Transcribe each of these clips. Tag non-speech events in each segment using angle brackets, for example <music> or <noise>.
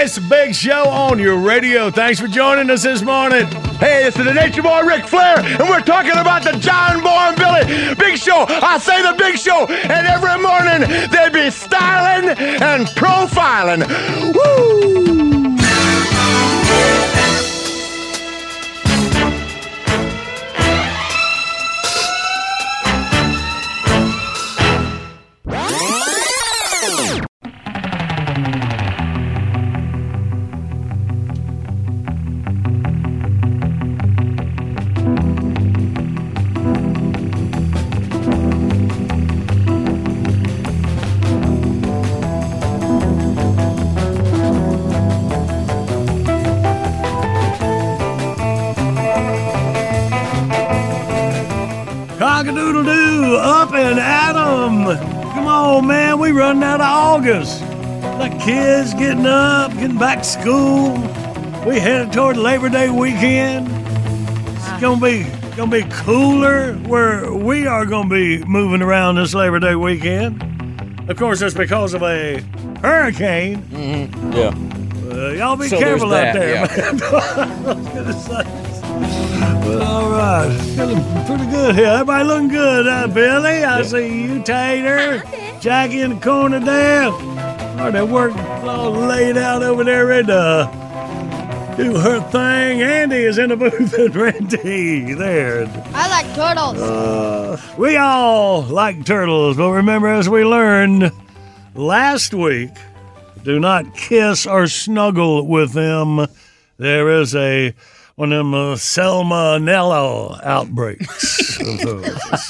Big show on your radio. Thanks for joining us this morning. Hey, it's the Nature Boy Ric Flair, and we're talking about the John Boy Billy Big Show. I say the Big Show, and every morning they be styling and profiling. Woo! Cock-a-doodle doo, up and at 'em. Come on, man, we running out of August. The kids getting up, getting back to school. We headed toward Labor Day weekend. It's gonna be gonna be cooler where we are gonna be moving around this Labor Day weekend. Of course, that's because of a hurricane. Yeah. Uh, y'all be So careful out that, there, yeah. man. <laughs> I was gonna say. Well, all right, feeling pretty good here. Everybody looking good, huh, Billy? I see you, Tater, Jackie in the corner there. Oh, they work all laid out over there, ready to do her thing. Andy is in the booth and Randy there. I like turtles. Uh, we all like turtles, but remember, as we learned last week, do not kiss or snuggle with them. There is a one of them uh, salmonella outbreaks. of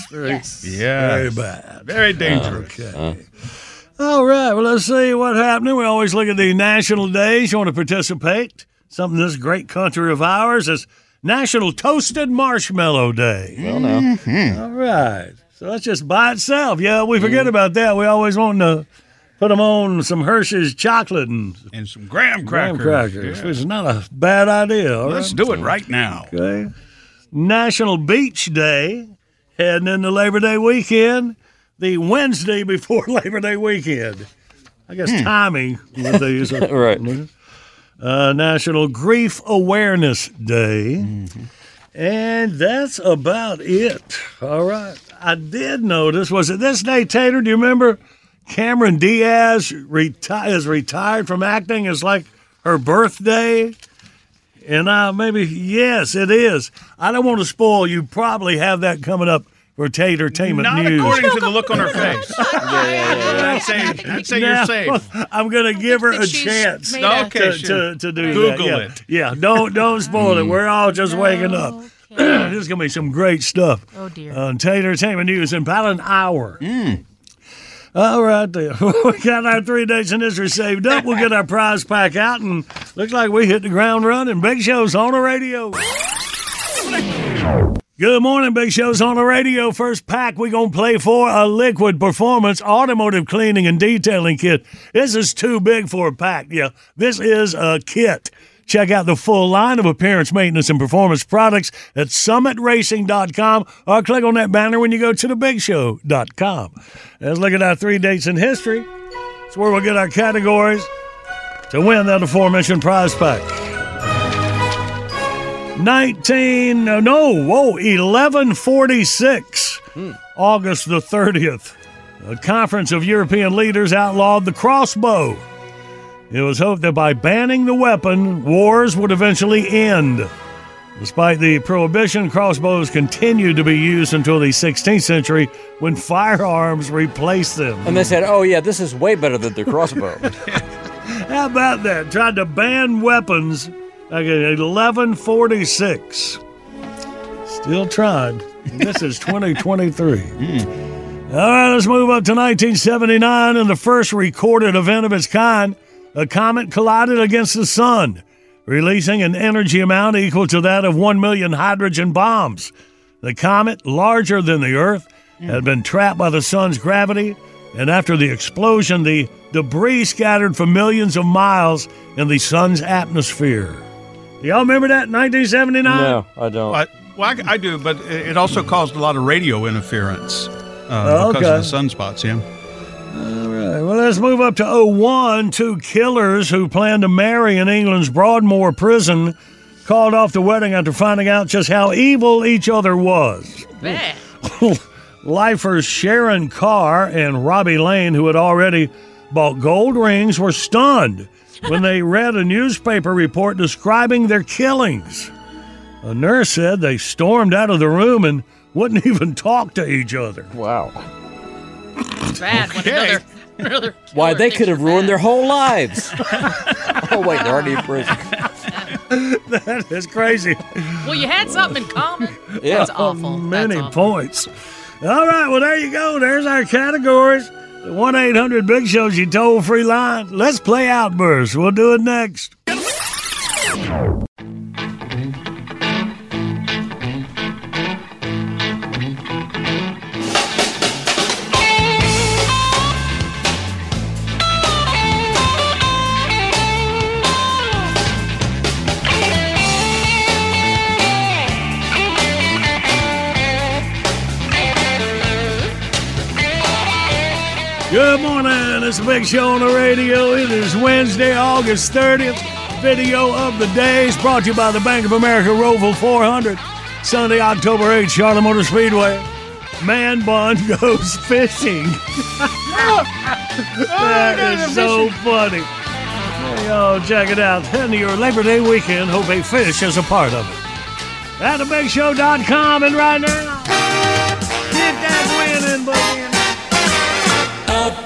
<laughs> very, Yeah. very bad. Very dangerous. Okay. Uh-huh. All right. Well, let's see what happening. We always look at the national days. You want to participate? Something this great country of ours is National Toasted Marshmallow Day. Well, now. Mm-hmm. All right. So that's just by itself. Yeah, we forget mm. about that. We always want to put them on some Hershey's chocolate and And some graham crackers. graham crackers. crackers, Yeah. which is not a bad idea. all Let's right? do it right now. Okay. National Beach Day, heading into Labor Day weekend, the Wednesday before <laughs> Labor Day weekend. I guess timing with these. <laughs> Right. Uh, National Grief Awareness Day. And that's about it. All right. I did notice, was it this day, Tater? Do you remember Cameron Diaz reti- is retired from acting? It's like her birthday. And I maybe, yes, it is. I don't want to spoil. You probably have that coming up for Tatertainment Not News. Not according to the look on her <laughs> face. I'd say, I'd say you're Now, safe. <laughs> I'm going to give her a that she's chance made to, a- Okay, to, sure. to do Google that. Yeah. it. Yeah, don't don't spoil it. We're all just waking up. this is going to be some great stuff. Oh, dear. On Tatertainment News in about an hour. Hmm. All right, then. <laughs> we got our three days in history saved up. We'll get our prize pack out, and looks like we hit the ground running. Big shows on the radio. Good morning, Big Show's on the radio. First pack, we to play for a Liquid Performance Automotive Cleaning and Detailing Kit. This is too big for a pack. Yeah, this is a kit. Check out the full line of appearance, maintenance, and performance products at summitracing.com or click on that banner when you go to thebigshow.com. Let's look at our three dates in history. It's where we'll get our categories to win that aforementioned prize pack. 19 no, no whoa 1146 hmm. august the 30th a conference of european leaders outlawed the crossbow it was hoped that by banning the weapon wars would eventually end despite the prohibition crossbows continued to be used until the 16th century when firearms replaced them And they said, "Oh yeah, this is way better than the crossbow." <laughs> How about that? Tried to ban weapons in 1146. Still tried. This is <laughs> 2023. Hmm. All right, let's move up to 1979 and the first recorded event of its kind. A comet collided against the sun, releasing an energy amount equal to that of 1 million hydrogen bombs. The comet, larger than the Earth, had been trapped by the sun's gravity, and after the explosion, the debris scattered for millions of miles in the sun's atmosphere. Do Y'all remember that in 1979? no, I don't. But, well, I, I do, but it it also caused a lot of radio interference uh, Oh, because okay. of the sunspots. Yeah. All right, well, let's move up to 01. Two killers who planned to marry in England's Broadmoor prison called off the wedding after finding out just how evil each other was. Bad. <laughs> Lifers Sharon Carr and Robbie Lane, who had already bought gold rings, were stunned when they <laughs> read a newspaper report describing their killings. A nurse said they stormed out of the room and wouldn't <laughs> even talk to each other. wow. Bad. Okay. another, another Why they could have ruined bad. their whole lives. <laughs> oh wait, they're already in prison. <laughs> That is crazy. Well, you had something in common. Yeah. That's awful. Oh, many That's awful. points. All right, well, there you go. There's our categories. The 1 800 Big Show's you toll free line. Let's play Outburst. We'll do it next. Good morning. It's a big show on the radio. It is Wednesday, August 30th. Video of the day is brought to you by the Bank of America Roval 400. Sunday, October 8th, Charlotte Motor Speedway. Man Bun <laughs> goes fishing. <laughs> that oh, is so funny. Hey, yo, check it out. And your Labor Day weekend, hope a fish is a part of it. At thebigshow.com and right now, hit that winning button.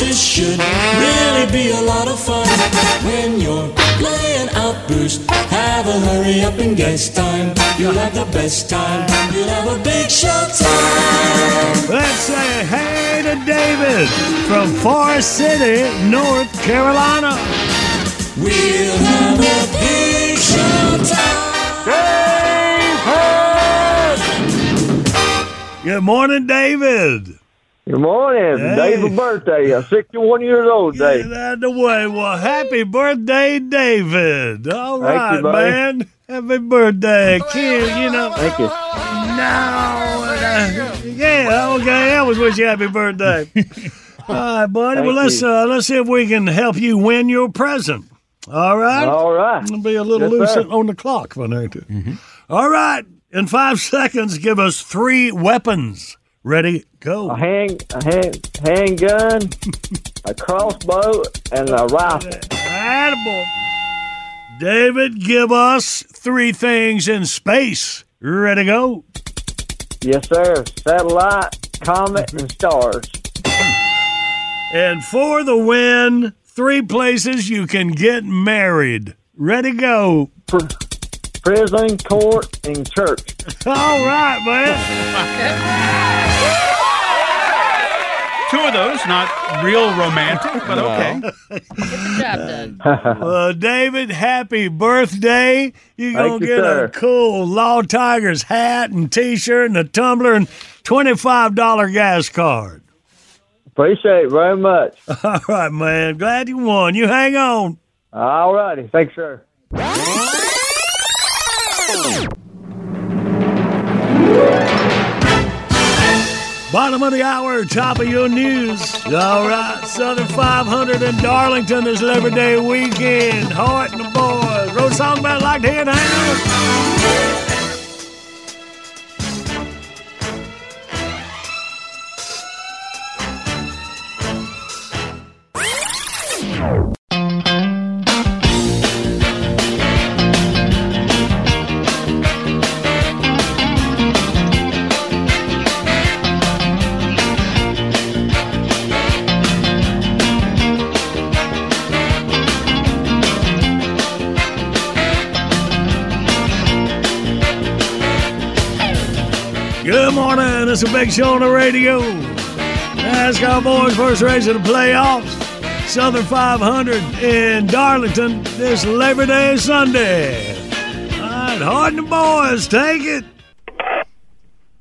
This should really be a lot of fun. When you're playing Outburst, have a hurry up and guess time. You'll have the best time. You'll have a big show time. Let's say hey to David from Forest City, North Carolina. We'll have a big show time. Good morning, David. Good morning. Hey. David's birthday. I'm 61 years old today. Get out of the way. Well, happy birthday, David. All Thank right, you, man. Happy birthday, kid. You know, Thank you. no. uh, yeah, okay. I was wish you happy birthday. <laughs> All right, buddy. well, let's uh, let's see if we can help you win your present. All right. All right. I'll be a little Yes, loose sir. on the clock if I need to. All right. In five seconds, give us three weapons Ready, go. a hand, a hand, handgun, <laughs> a crossbow, and a rifle. Attaboy. David, give us three things in space. Ready, go. Yes, sir. Satellite, comet, and stars. <laughs> And for the win, three places you can get married. Ready, go. Pr- prison, court, and church. All right, man. Two of those, not real romantic, but okay. Good job <laughs> done. Uh, David, happy birthday. You're going to you, get sir. a cool Law Tigers hat and t shirt and a tumbler and $25 gas card. Appreciate it very much. <laughs> All right, man. Glad you won. You hang on. All righty. Thanks, sir. Bottom of the hour, top of your news. All right, Southern 500 in Darlington this Labor Day weekend. Hart and the boys. Wrote a song about it like to hear it. Morning. It's a big show on the radio. NASCAR boys first race of the playoffs. Southern 500 in Darlington this Labor Day Sunday. All right, Hard and the boys, take it.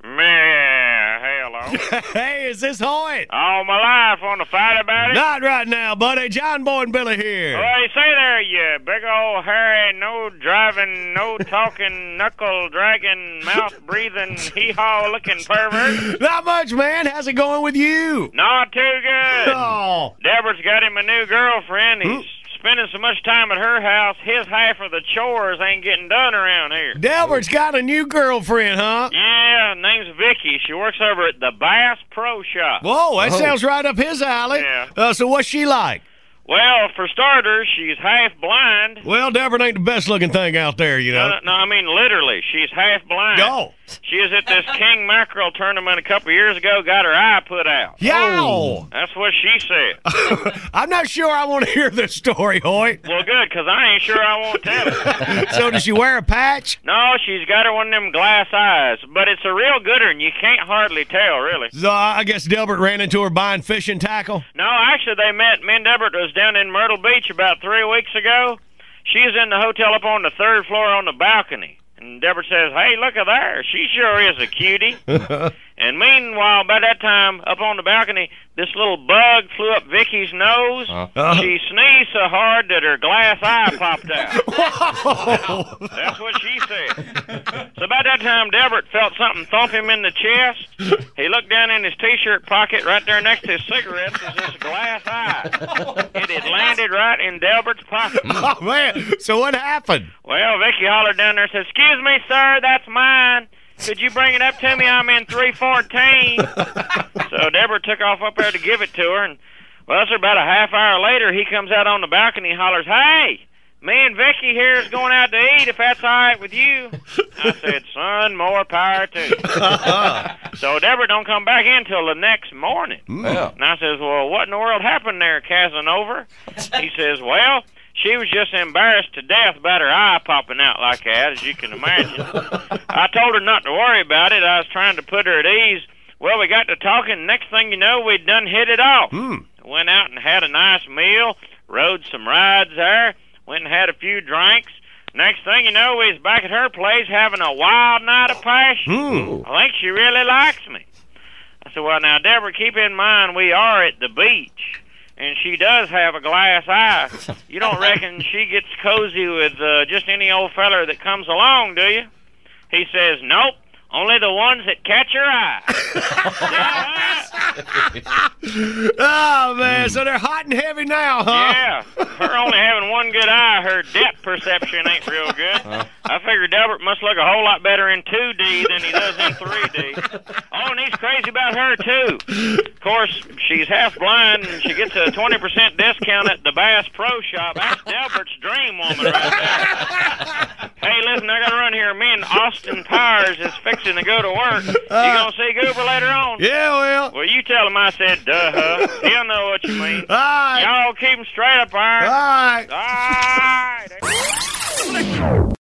Man, hello. hey, is this Hoyt? All my life want to fight about it? Not right now, buddy. John Boy and Billy here. Well, you say there, you big old hairy, no driving, no <laughs> talking, knuckle dragging, mouth breathing, hee haw looking pervert. Not much, man. How's it going with you? Not too good. Oh. Delbert's got him a new girlfriend. He's spending so much time at her house, his half of the chores ain't getting done around here. Delbert's got a new girlfriend, huh? Yeah, name's Vicky. She works over at the Bass Pro Shop. Whoa, that sounds right up his alley. Yeah. Uh, so what's she like? Well, for starters, she's half blind. Well, Delbert ain't the best looking thing out there, you No, know. no, no, I mean literally. She's half blind. Oh. She was at this King Mackerel tournament a couple years ago, got her eye put out. Yow! That's what she said. <laughs> I'm not sure I want to hear this story, Hoyt. well, good, because I ain't sure I won't tell it. <laughs> so does she wear a patch? No, she's got her one of them glass eyes, but it's a real good one. You can't hardly tell, really. So I guess Delbert ran into her buying fishing tackle. No, actually, they met. Me and Delbert was down in Myrtle Beach about three weeks ago. She was in the hotel up on the third floor on the balcony. And Delbert says, Hey, look at there. She sure is a cutie. <laughs> and meanwhile, by that time, up on the balcony, this little bug flew up Vicky's nose. Uh-huh. She sneezed so hard that her glass eye popped out. <laughs> That's what she said. So about that time, Delbert felt something thump him in the chest. He looked down in his T-shirt pocket. Right there next to his cigarettes was this glass eye. It had landed right in Delbert's pocket. <laughs> oh man! So what happened? Well, Vicky hollered down there and said, "Excuse me, sir, that's mine. Could you bring it up to me? I'm in 314." <laughs> so Delbert took off up there to give it to her, and well, sir, about a half hour later, he comes out on the balcony, and hollers, "Hey!" Me and Vicky here is going out to eat, if that's all right with you. I said, son, more power to you. <laughs> so Delbert don't come back in till the next morning. Mm. Yeah. And I says, well, what in the world happened there, Casanova? He says, well, she was just embarrassed to death about her eye popping out like that, as you can imagine. <laughs> I told her not to worry about it. I was trying to put her at ease. Well, we got to talking. Next thing you know, we'd done hit it off. Hmm. Went out and had a nice meal, rode some rides there, went and had a few drinks. Next thing you know, we was back at her place having a wild night of passion. Hmm. I think she really likes me. I said, well, now, Delbert, keep in mind we are at the beach, and she does have a glass eye. <laughs> You don't reckon she gets cozy with uh, just any old feller that comes along, do you? He says, nope, only the ones that catch her eye. <laughs> oh man, so they're hot and heavy now, huh? Yeah, her only having one good eye, her depth perception ain't real good. I figured Delbert must look a whole lot better in 2D than he does in 3D. Oh, and he's crazy about her too. Of course, she's half blind and she gets a 20% discount at the Bass Pro Shop. That's Delbert's dream woman right there. Hey, listen, I gotta run here. Me and Austin Powers is fixing to go to work. You <laughs> uh, gonna see Goober later on? Yeah, well. Well, you tell him I said duh. huh? He'll know what you mean. <laughs> All right. Y'all keep him straight up, all right? All right. All right. <laughs>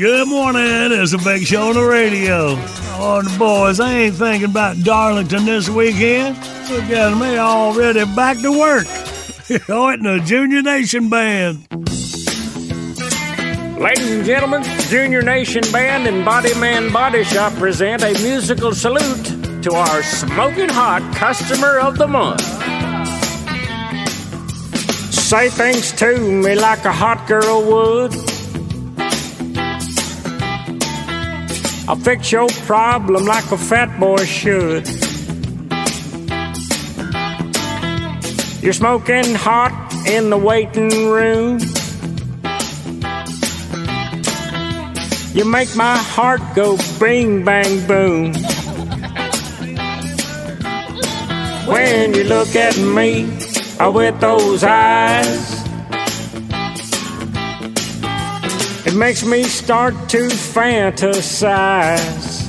Good morning. It's a big show on the radio. Oh, the boys, I ain't thinking about Darlington this weekend. Look at me already back to work. <laughs> oh, in the Junior Nation Band. Ladies and gentlemen, Junior Nation Band and Body Man Body Shop present a musical salute to our smoking hot customer of the month. Say things to me like a hot girl would. I'll fix your problem like a fat boy should. You're smoking hot in the waiting room. You make my heart go bing bang boom. When you look at me uh, with those eyes, it makes me start to fantasize.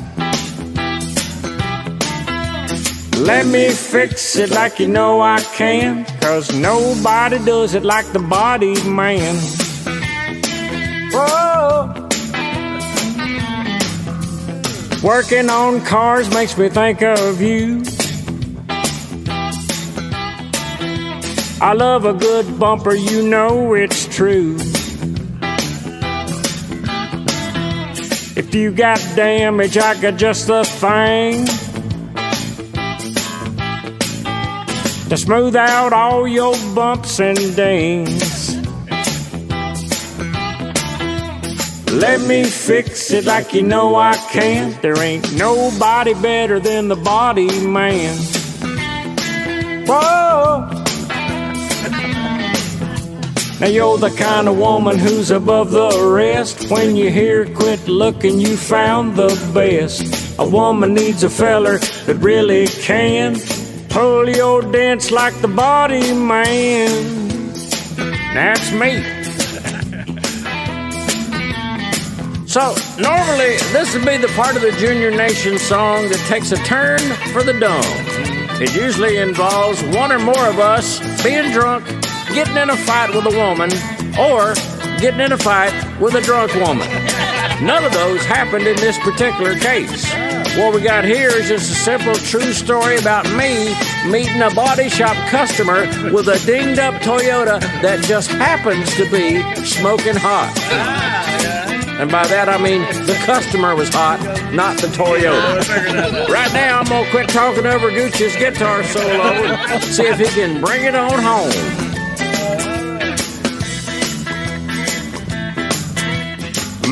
Let me fix it like you know I can, cause nobody does it like the body man. Whoa. Working on cars makes me think of you. I love a good bumper, you know it's true. If you got damage, I got just the thing to smooth out all your bumps and dings. Let me fix it like you know I can. There ain't nobody better than the body man. Whoa! Now you're the kind of woman who's above the rest. When you hear quit looking, you found the best. A woman needs a feller that really can pull your dance like the body man. That's me. <laughs> So, normally, this would be the part of the Junior Nation song that takes a turn for the dumb. It usually involves one or more of us being drunk, getting in a fight with a woman, or getting in a fight with a drunk woman. None of those happened in this particular case. What we got here is just a simple true story about me meeting a body shop customer with a dinged up Toyota that just happens to be smoking hot. And by that I mean the customer was hot, not the Toyota. Right now I'm gonna quit talking over Gucci's guitar solo and see if he can bring it on home.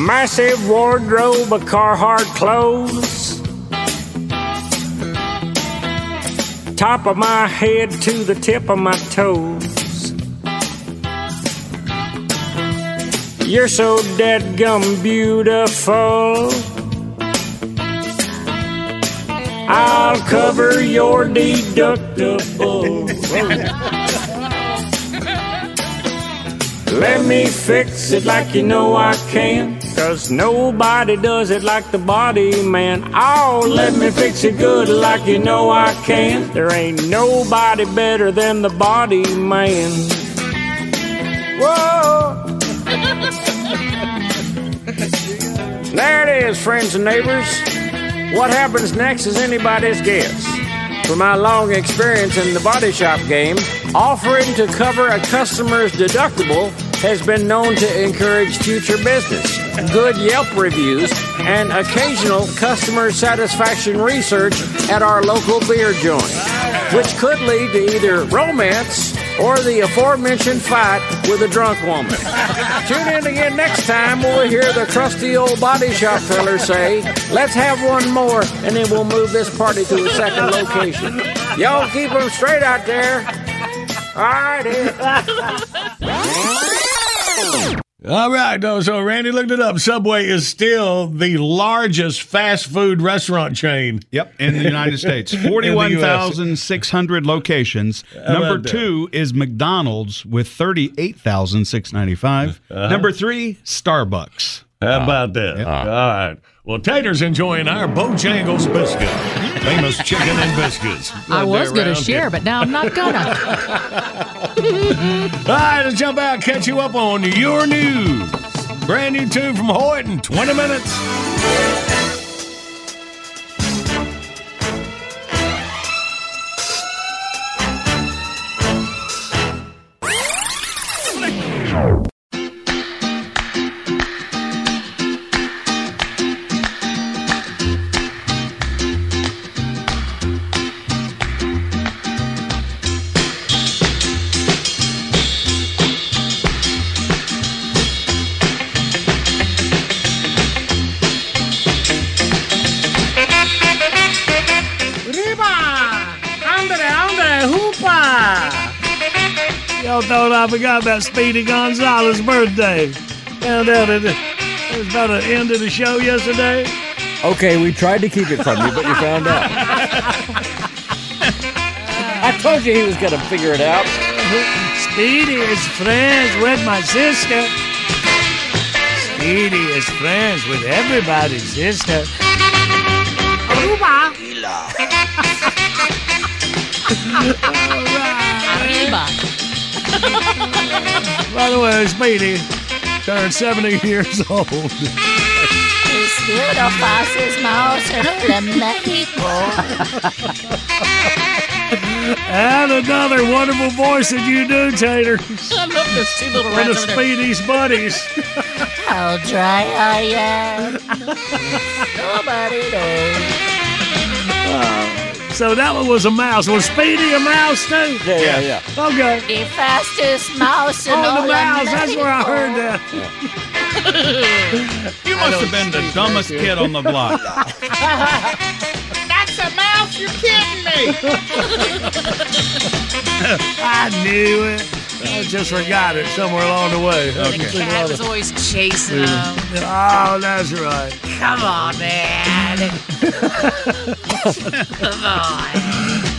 Massive wardrobe of Carhartt clothes. Top of my head to the tip of my toes. You're so dead gum beautiful. I'll cover your deductible. <laughs> Let me fix it like you know I can. Cause nobody does it like the body man. Oh, let me fix it good like you know I can. There ain't nobody better than the body man. Whoa! <laughs> there it is, friends and neighbors. What happens next is anybody's guess. For my long experience in the body shop game, offering to cover a customer's deductible has been known to encourage future business. Good Yelp reviews, and occasional customer satisfaction research at our local beer joint, which could lead to either romance or the aforementioned fight with a drunk woman. Tune in again next time when we hear the trusty old body shop feller say, let's have one more, and then we'll move this party to a second location. Y'all keep them straight out there. All righty. All right. So Randy looked it up. Subway is still the largest fast food restaurant chain. Yep, in the United <laughs> States, forty-one thousand six hundred locations. How Number two is McDonald's with thirty-eight thousand six ninety-five. Uh-huh. Number three, Starbucks. How uh, about that? All right. Well, Tater's enjoying our Bojangles biscuit, <laughs> famous chicken and biscuits. I was going going to share, but now I'm not gonna. <laughs> All right, let's jump out, catch you up on your news. Brand new tune from Hoyt in 20 minutes. Forgot about Speedy Gonzales's birthday. Found out it, it was about the end of the show yesterday. Okay, we tried to keep it from you, but you found out. <laughs> I told you he was going to figure it out. Speedy is friends with my sister. Speedy is friends with everybody's sister. Aruba. <laughs> Arriba. By the way, Speedy turned 70 <laughs> years old. Es wird fácil mouse en México. And another wonderful voice that you do, Tater. I love those two little One of rats over there. Speedy's buddies. How dry I am. <laughs> Nobody knows. So that one was a mouse. Was Speedy a mouse too? Yeah, yeah, yeah. Okay. The fastest mouse in Oh, all the mouse. That's where I heard Mexico. that. <laughs> You must have been the dumbest kid on the block. <laughs> That's a mouse. You're kidding me. <laughs> I knew it. I just forgot it somewhere along the way. The cat was always chasing him. Oh, that's right. Come on, man. <laughs> Come on.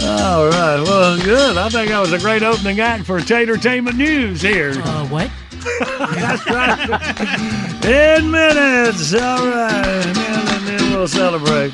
All right. Well, good. I think that was a great opening act for Tatertainment News here. Uh, what? That's right. In minutes. All right. And then, and then we'll celebrate.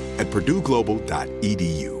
at purdueglobal.edu.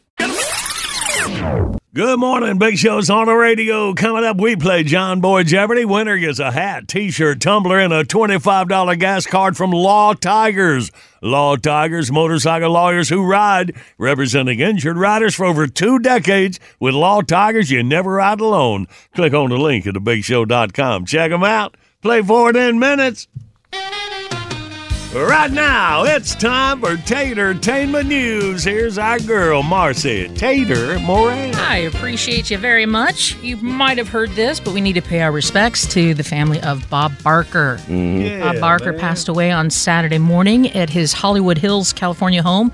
Good morning, Big Show's on the radio. Coming up, we play John Boy Jeopardy. Winner gets a hat, t-shirt, tumbler, and a $25 gas card from Law Tigers. Law Tigers, motorcycle lawyers who ride, representing injured riders for over two decades. With Law Tigers, you never ride alone. Click on the link at thebigshow.com. Check them out. Play for it in minutes. Right now, it's time for Tatertainment News. Here's our girl, Marcy Tater Moran. I appreciate you very much. You might have heard this, but we need to pay our respects to the family of Bob Barker. Mm-hmm. Yeah, Bob Barker man. passed away on Saturday morning at his Hollywood Hills, California home.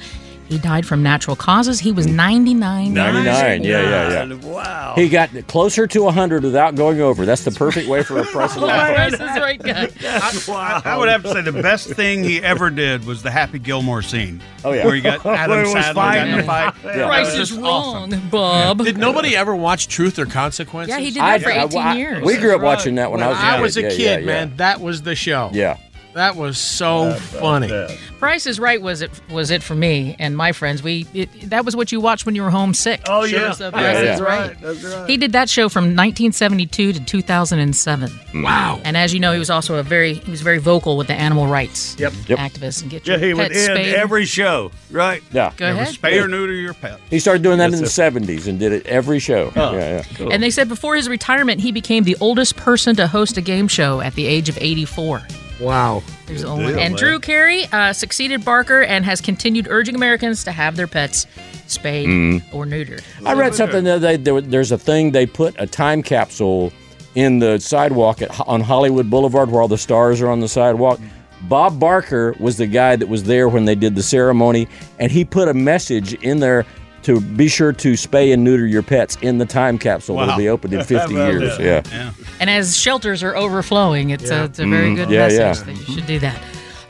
He died from natural causes. He was mm. 99. 99, yeah, yeah, yeah. Wow. He got closer to 100 without going over. That's the perfect way for a price of Price is right guy. <laughs> I, I would have to say the best thing he ever did was the Happy Gilmore scene. Oh, yeah. Where he got <laughs> Adam he Sandler got in a fight. <laughs> Yeah. Price is just wrong, awesome. Bob. Did nobody ever watch Truth or Consequences? Yeah, he did that for 18 I- years. We grew up watching that when, When I was a I kid. was a Yeah, kid, yeah, yeah. man. That was the show. Yeah. That was so funny. Price is Right was it was it for me and my friends. We it, that was what you watched when you were homesick. Oh, yeah. Shows of Yeah, Price yeah. is Right. That's right. He did that show from 1972 to 2007. Mm. Wow. And as you know, he was also a very he was very vocal with the animal rights Yep. Yep. activist and get Yeah, your he would pets end spayed. every show, right? Yeah. Go ahead. Spay or neuter your pet. He started doing that Yes, in the sir. 70s and did it every show. Oh. Yeah, yeah. And they said before his retirement, he became the oldest person to host a game show at the age of 84. Wow. There's Good only- deal, and man. Drew Carey uh, succeeded Barker and has continued urging Americans to have their pets spayed Mm-hmm. or neutered. I read something the other day. There, there's a thing they put a time capsule in the sidewalk at, on Hollywood Boulevard where all the stars are on the sidewalk. Bob Barker was the guy that was there when they did the ceremony, and he put a message in there to be sure to spay and neuter your pets in the time capsule. Wow. It'll be opened in <laughs> 50 years. Yeah. Yeah. And as shelters are overflowing, it's, a, it's a very Mhm. good Yeah, message yeah. that you should do that.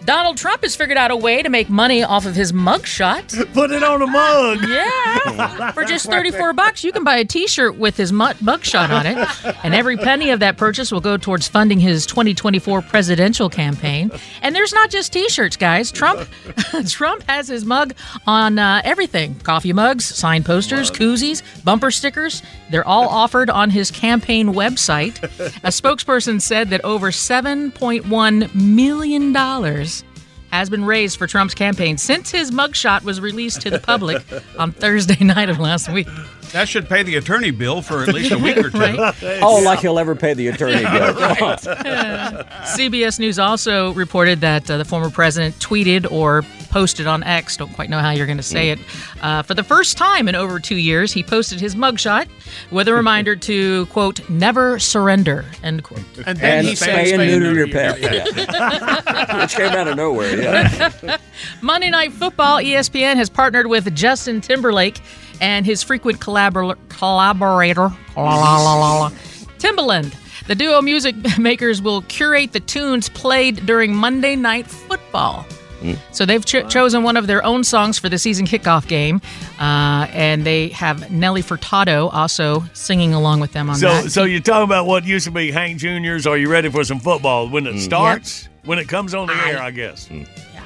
Donald Trump has figured out a way to make money off of his mugshot. <laughs> Put it on a mug. <laughs> Yeah. For just 34 bucks, you can buy a t-shirt with his mu- mugshot on it, and every penny of that purchase will go towards funding his 2024 presidential campaign. And there's not just t-shirts, guys. Trump <laughs> Trump has his mug on uh, everything. Coffee mugs, signed posters, koozies, bumper stickers. They're all offered on his campaign website. A spokesperson said that over 7.1 million dollars has been raised for Trump's campaign since his mugshot was released to the public <laughs> on Thursday <laughs> night of last week. That should pay the attorney bill for at least a week or <laughs> two. Right. <laughs> Oh, like he'll ever pay the attorney bill. <laughs> Come on. CBS News also reported that uh, the former president tweeted or posted on X, don't quite know how you're going to say it, uh, for the first time in over two years, he posted his mugshot with a reminder to, quote, never surrender, end quote. And then And he said, spay and neuter your pet. pet. Yeah. Which came out of nowhere. Yeah. Monday Night Football, ESPN has partnered with Justin Timberlake and his frequent collabor- collaborator, Timbaland. The duo music <laughs> makers will curate the tunes played during Monday Night Football. So they've cho- chosen one of their own songs for the season kickoff game, uh, and they have Nelly Furtado also singing along with them on So, that. so you're talking about what used to be Hank Juniors? Are you ready for some football when it starts? When it comes on the air, I guess.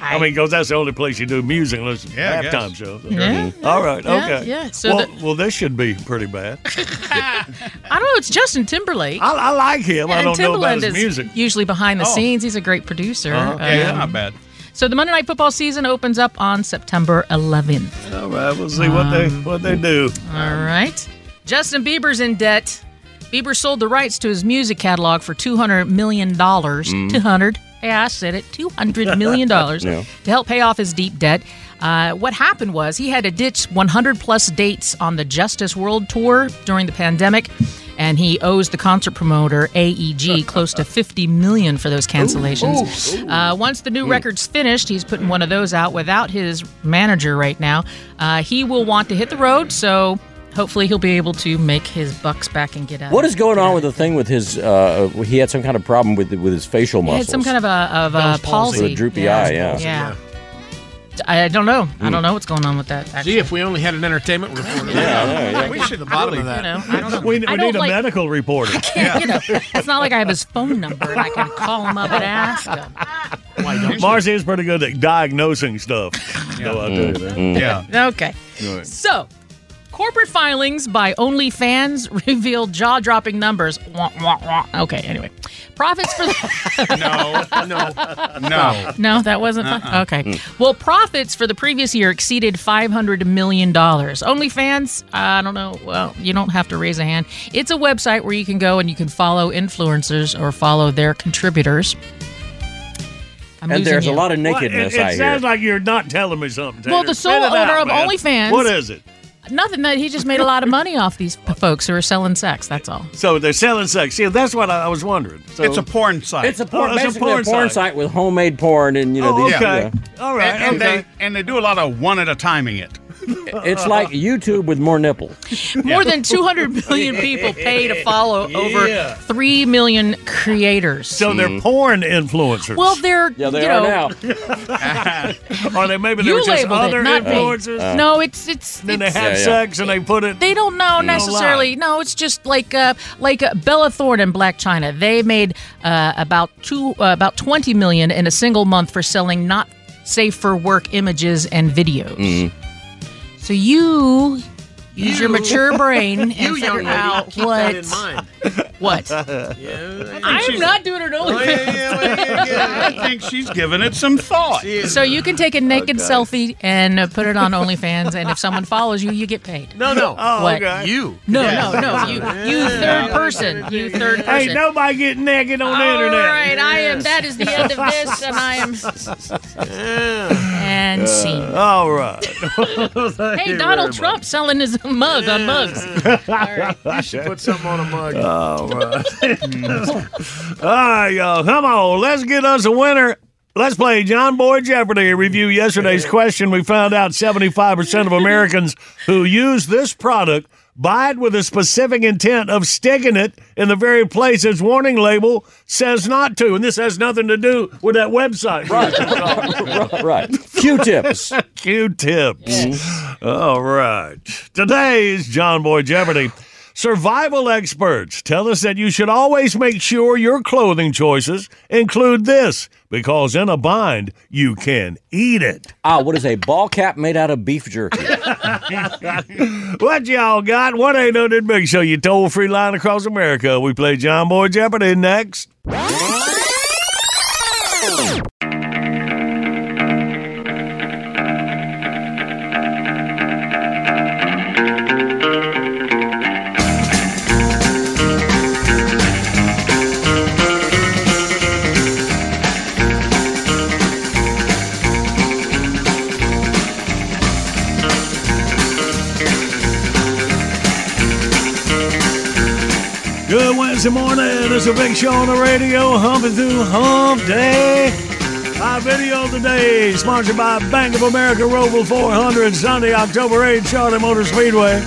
I, mean, because that's the only place you do music unless it's Yeah, I halftime guess. show. Yeah, All right. yeah, okay. yeah. So well, the- well, this should be pretty bad. <laughs> I don't know. It's Justin Timberlake. I, I like him. I don't know about Timbaland his is music. usually behind the Oh. scenes. He's a great producer. Uh-huh. Yeah, yeah, Um, not bad. So the Monday Night Football season opens up on September 11th. All right. We'll see what they what they do. All right. Justin Bieber's in debt. Bieber sold the rights to his music catalog for $200 million. Mm. 200 Yeah, I said it. $200 million <laughs> Yeah. to help pay off his deep debt. Uh, what happened was he had to ditch 100 plus dates on the Justice World Tour during the pandemic, and he owes the concert promoter AEG <laughs> close to 50 million for those cancellations. Uh, once the new record's finished, he's putting one of those out without his manager right now. Uh, he will want to hit the road, so hopefully he'll be able to make his bucks back and get out. What is going on with the thing with his? Uh, he had some kind of problem with with his facial He muscles. had some kind of a of a palsy. palsy. With a droopy yeah. eye, yeah. Yeah. I don't know. I Mm. don't know what's going on with that. Actually. See, if we only had an entertainment reporter. Yeah, I yeah. We should have bottom of that. You know, I don't <laughs> know. We, we I need don't a like- medical reporter. You know, it's not like I have his phone number and I can call him up and ask him. Marcy is pretty good at diagnosing stuff. No, I'll tell. Mm, Yeah. Okay. So, corporate filings by OnlyFans <laughs> reveal jaw-dropping numbers. Wah, wah, wah. Okay. Anyway, profits for the <laughs> no, no, no. No, that wasn't fun. Uh-uh. Okay. Mm. Well, profits for the previous year exceeded $500 million. OnlyFans, I don't know. Well, you don't have to raise a hand. It's a website where you can go and you can follow influencers or follow their contributors. I'm and there's you. a lot of Well, nakedness. it, it I hear. sounds like you're not telling me something. Well, the sole Spit it owner out, of man. OnlyFans- What is it? Nothing that he just made a lot of money off these p- folks who are selling sex. That's all. So they're selling sex. Yeah, that's what I, I was wondering. So, It's a porn site. It's a oh, porn, Oh, it's a basically a porn, porn site. site. with homemade porn, and you know Oh, these. okay. yeah. All right. and, and okay. they and they do a lot of one at a timing it. It's like YouTube with more nipples. More than 200 million people pay to follow Yeah. over 3 million creators. so they're porn influencers. well, they're Yeah, they you are know, now. <laughs> or they maybe they you were just labeled other it, not me. influencers. no, it's it's, Then they have Yeah, yeah. sex and they put it. they don't know necessarily. No, it's just like uh, like uh, Bella Thorne and Blac Chyna. They made uh, about two uh, about 20 million in a single month for selling not safe for work images and videos. Mm-hmm. So you use your mature brain <laughs> and figure out what that in mind. What. <laughs> Yeah, I'm not doing it Oh, only. yeah, yeah, well, yeah, yeah. I think she's giving it some thought. So you can take a naked selfie and uh, put it on OnlyFans, and if someone follows you, you get paid. No, no. Oh, What? okay. You. No, no, no. You, you third person. You third person. Ain't nobody getting naked on the All internet. right, I am. That is the end of this, and I am. And scene. All right. <laughs> Hey, Donald Trump selling his mug on mugs. All right. You should put something on a mug. All right. <laughs> All right, y'all. Come on. Let's get us a winner. Let's play John Boy Jeopardy. Review yesterday's question. We found out 75% of Americans who use this product buy it with a specific intent of sticking it in the very place its warning label says not to. And this has nothing to do with that website. right, <laughs> right. Q-tips. <laughs> Q-tips. Mm-hmm. All right. Today's John Boy Jeopardy. Survival experts tell us that you should always make sure your clothing choices include this because in a bind, you can eat it. Ah, what is a ball cap made out of beef jerky? <laughs> What y'all got? What ain't on that big show? You toll free line across America. We play John Boy Jeopardy next. Good morning. It's a big show on the radio, humping through hump day. Our video of the day, sponsored by Bank of America Roval 400, Sunday, October 8th, Charlotte Motor Speedway.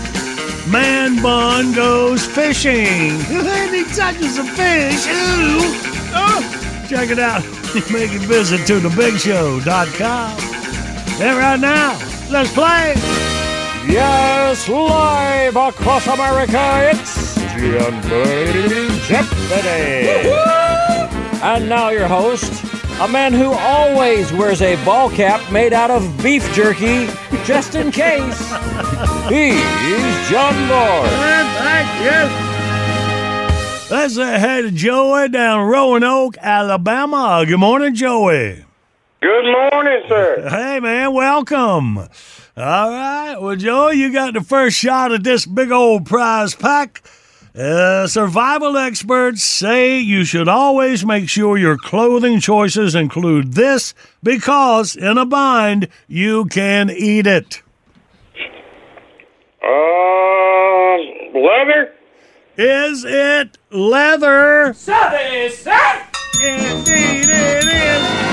Man Bun goes fishing. <laughs> and he touches a fish. Ooh. Oh, check it out. <laughs> Make a visit to thebigshow.com. And right now, let's play. Yes, live across America, it's John Boy Jeopardy. And now your host, a man who always wears a ball cap made out of beef jerky, just in case. <laughs> He's John Boy. Let's say hey to Joey down Roanoke, Alabama. Good morning, Joey. Good morning, sir. <laughs> Hey, man, welcome. All right. Well, Joey, you got the first shot at this big old prize pack. Uh, survival experts say you should always make sure your clothing choices include this because in a bind you can eat it. Uh, leather? Is it leather? Indeed it is.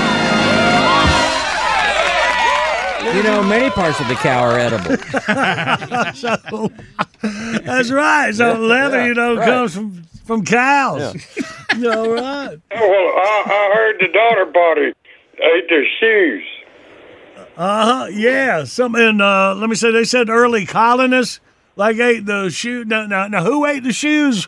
You know, many parts of the cow are edible. <laughs> so, that's right. So Yeah, leather, yeah, you know, right. comes from from cows. <laughs> All right. Oh, well, I, I heard the Donner party ate their shoes. Uh huh. Yeah. Some and uh, let me say they said early colonists like ate the shoe. Now, now, now who ate the shoes?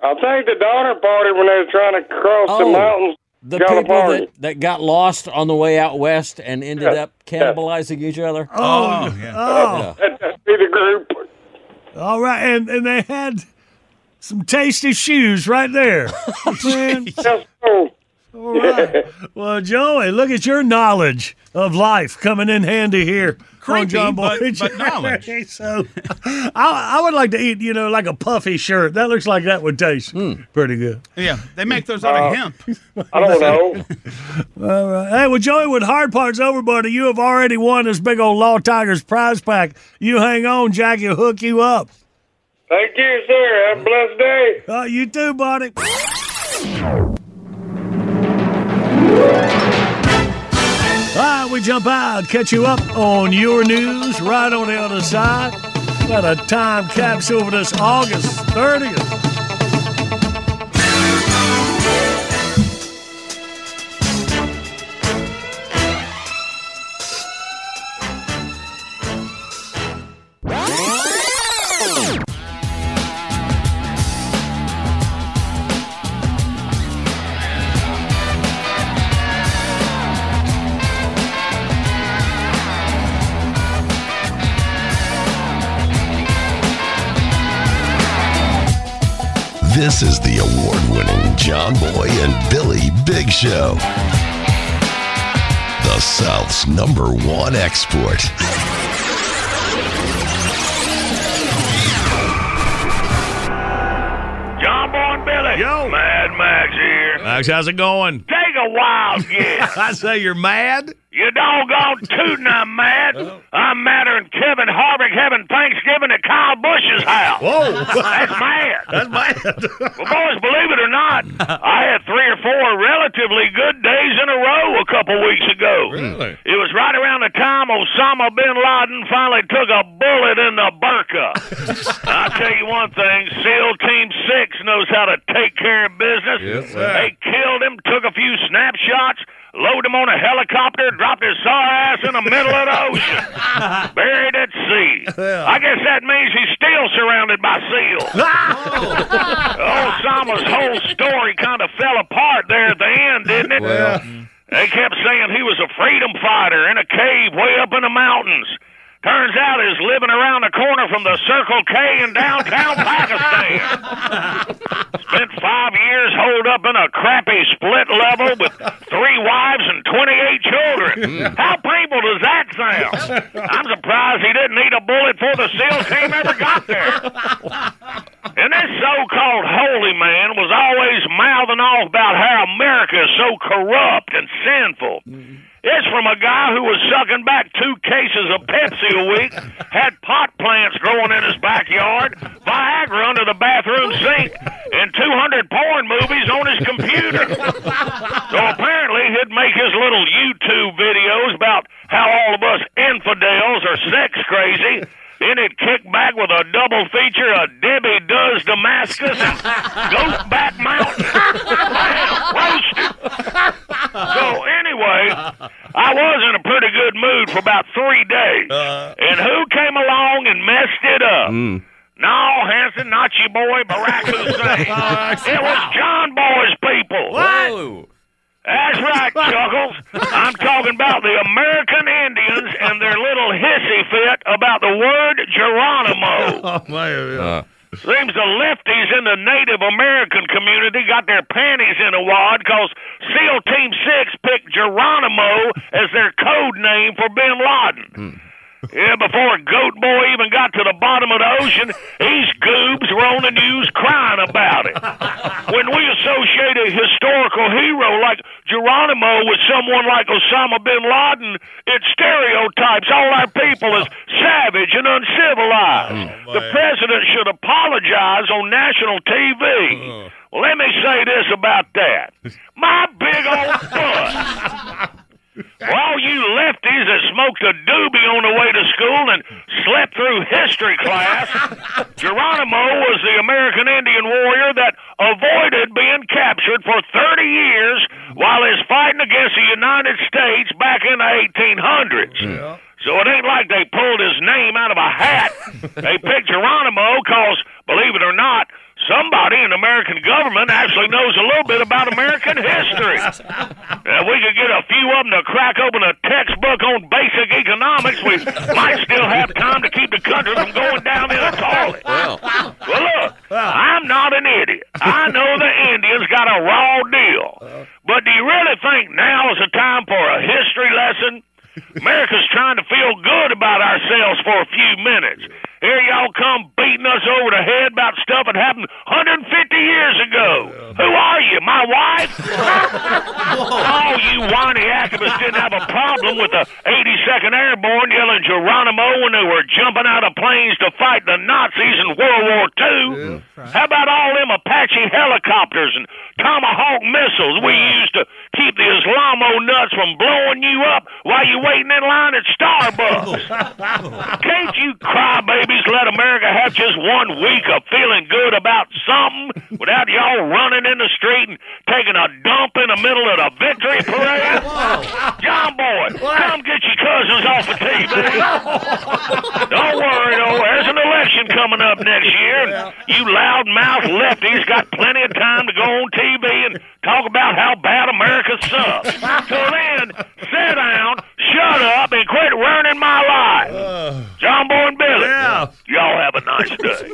I think the Donner party when they were trying to cross the Oh, mountains. The got a people party. that, that got lost on the way out west and ended Yeah, up cannibalizing each other. Oh, oh. That, oh. that'd be the group. All right, and and they had some tasty shoes right there. <laughs> Man. All right. <laughs> Well, Joey, look at your knowledge of life coming in handy here. on Creepy, John but- Boy but <laughs> knowledge. Jerry. So, I, I would like to eat, you know, like a puffy shirt. That looks like that would taste pretty good. Yeah, they make those out of hemp. <laughs> I don't know. All right. Hey, well, Joey, with hard parts over, buddy, you have already won this big old Law Tigers prize pack. You hang on, Jackie will hook you up. Thank you, sir. Have a blessed day. Uh, you too, buddy. All right, we jump out, catch you up on your news right on the other side. Got a time capsule for this August 30th. This is the award winning John Boy and Billy Big Show. The South's number one export. John Boy and Billy. Yo. Mad Max here. Max, how's it going? A wild <laughs> guess. I say you're mad. You doggone tootin' I'm mad. I'm madder than Kevin Harvick having Thanksgiving at Kyle Busch's house. Whoa. That's mad. <laughs> That's mad. Well, boys, believe it or not, <laughs> I had three or four relatively good days in a row a couple weeks ago. Really? It was right around the time Osama bin Laden finally took a bullet in the burqa. I'll tell you one thing, SEAL Team 6 knows how to take care of business. Yes, sir. They killed him, a few snapshots, load him on a helicopter, dropped his sore ass in the middle of the ocean. <laughs> Buried at sea. I guess that means he's still surrounded by SEALs. <laughs> Oh, Osama's whole story kind of fell apart there at the end, didn't it? Well. They kept saying he was a freedom fighter in a cave way up in the mountains. Turns out he's living around the corner from the Circle K in downtown <laughs> Pakistan. Spent five years holed up in a crappy split level with three wives and 28 children. Hmm. How painful does that sound? I'm surprised he didn't need a bullet before the SEAL team ever got there. And this so-called holy man was always mouthing off about how America is so corrupt and sinful. Mm-hmm. It's from a guy who was sucking back two cases of Pepsi a week, <laughs> had pot plants growing in his backyard, Viagra under the bathroom sink, and 200 porn movies on his computer. <laughs> So apparently he'd make his little YouTube videos about how all of us infidels are sex crazy. Then he'd kick back with a double feature of Debbie Does Damascus and Goat Back Mountain. <laughs> Roasted. So anyway, I was in a pretty good mood for about three days. and who came along and messed it up? No, Hanson, not your boy Barack <laughs> Hussein. it was John Boy's people. What? That's right, <laughs> Chuckles. I'm talking about the American Indians and their little hissy fit about the word Geronimo. <laughs> Oh, man. Seems the lefties in the Native American community got their panties in a wad because SEAL Team 6 picked Geronimo as their code name for bin Laden. Hmm. Yeah, before Goat Boy even got to the bottom of the ocean, these goobs were on the news crying about it. When we associate a historical hero like Geronimo with someone like Osama bin Laden, it stereotypes all our people as savage and uncivilized. Oh, the president should apologize on national TV. Uh-huh. Well, let me say this about that. My big old butt. <laughs> All you lefties that smoked a doobie on the way to school and slept through history class, <laughs> Geronimo was the American Indian warrior that avoided being captured for 30 years while he's fighting against the United States back in the 1800s. So it ain't like they pulled his name out of a hat. <laughs> they picked Geronimo because, believe it or not, somebody in the American government actually knows a little bit about American <laughs> history. If we could get a few of them to crack open a textbook on basic economics, we might still have time to keep the country from going down in a toilet. Well, look, I'm not an idiot. I know the Indians got a raw deal. But do you really think now is the time for a history lesson? America's trying to feel good about ourselves for a few minutes. Here y'all come beating us over the head about stuff that happened 150 years ago. Who are you, my wife? <laughs> oh, you whiny activists didn't have a problem with the 82nd Airborne yelling Geronimo when they were jumping out of planes to fight the Nazis in World War II. How about all them Apache helicopters and Tomahawk missiles we used to keep the Islamo nuts from blowing you up while you waiting in line at Starbucks? <laughs> Can't you crybabies let America have just one week of feeling good about something without y'all running in the street and taking a dump in the middle of the victory parade? John Boy, come get your cousins off the TV. Don't worry, though. There's an election coming up next year, and you loudmouth lefties got plenty of time to go on TV and talk about how bad America sucks. Till then, sit down, shut up, and quit ruining my life. John Boy and Billy. Yeah. Y'all have a nice day.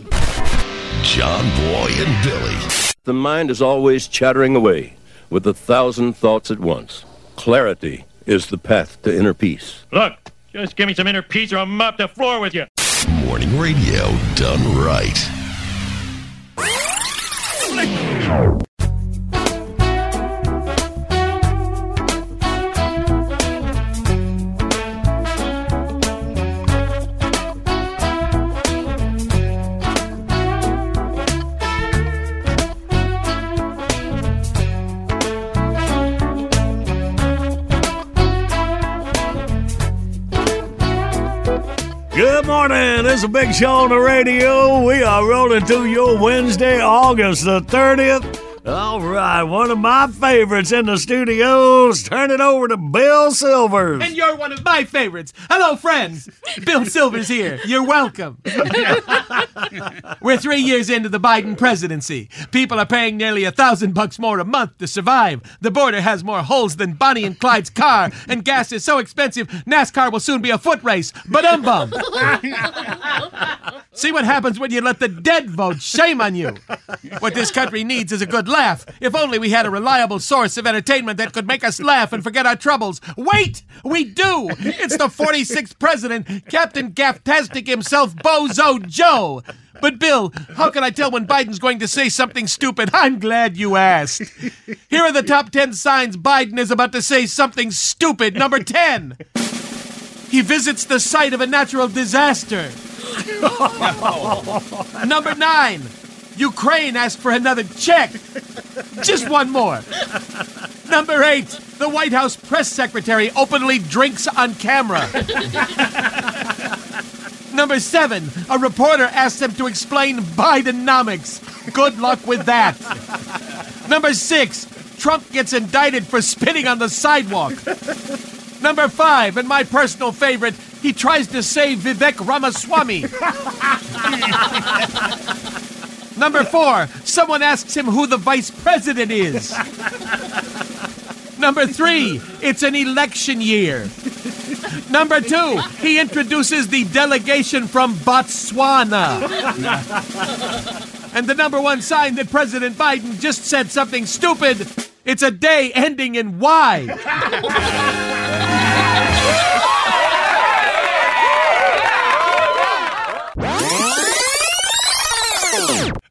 <laughs> John Boy and Billy. The mind is always chattering away with a thousand thoughts at once. Clarity is the path to inner peace. Look, just give me some inner peace or I'll mop the floor with you. Morning radio done right. Good morning. Is a big show on the radio. We are rolling through your Wednesday, August the 30th. All right, one of my favorites in the studios. Turn it over to Bill Silvers. And you're one of my favorites. Hello, friends. Bill Silvers here. You're welcome. We're three years into the Biden presidency. People are paying nearly a thousand bucks more a month to survive. The border has more holes than Bonnie and Clyde's car, and gas is so expensive, NASCAR will soon be a foot race. But um bum. <laughs> See what happens when you let the dead vote. Shame on you. What this country needs is a good laugh. If only we had a reliable source of entertainment that could make us laugh and forget our troubles. Wait! We do! It's the 46th president, Captain Gafftastic himself, Bozo Joe. But Bill, how can I tell when Biden's going to say something stupid? <laughs> I'm glad you asked. Here are the top 10 signs Biden is about to say something stupid. Number 10. He visits the site of a natural disaster. <laughs> Number 9. Ukraine asked for another check. Just one more. Number 8. The White House press secretary openly drinks on camera. <laughs> Number seven, a reporter asked him to explain Bidenomics. Good luck with that. Number six, Trump gets indicted for spitting on the sidewalk. Number five, and my personal favorite, he tries to save Vivek Ramaswamy. Number four, someone asks him who the vice president is. Number three, it's an election year. Number two, he introduces the delegation from Botswana. and the number one sign that President Biden just said something stupid it's a day ending in Y.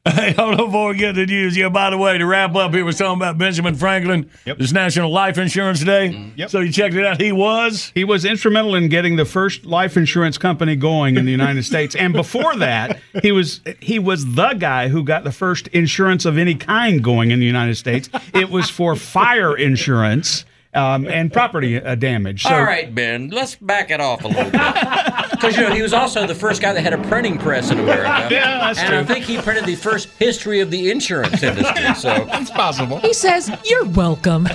Hey, hold on before we get to the news. Yeah, by the way, to wrap up, he was talking about Benjamin Franklin. Yep. It's National Life Insurance Day. Mm-hmm. Yep. So you checked it out. He was? He was instrumental in getting the first life insurance company going in the United States. And before that, he was he was the guy who got the first insurance of any kind going in the United States. It was for fire insurance. Um, and property uh, damage. So, All right, Ben, let's back it off a little bit. <laughs> Because, you know, he was also the first guy that had a printing press in America. <laughs> Yeah, that's and true. I think he printed the first history of the insurance industry. So <laughs> it's possible. He says, You're welcome.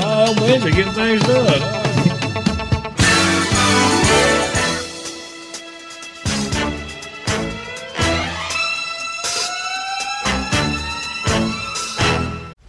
Oh, man, to get things done.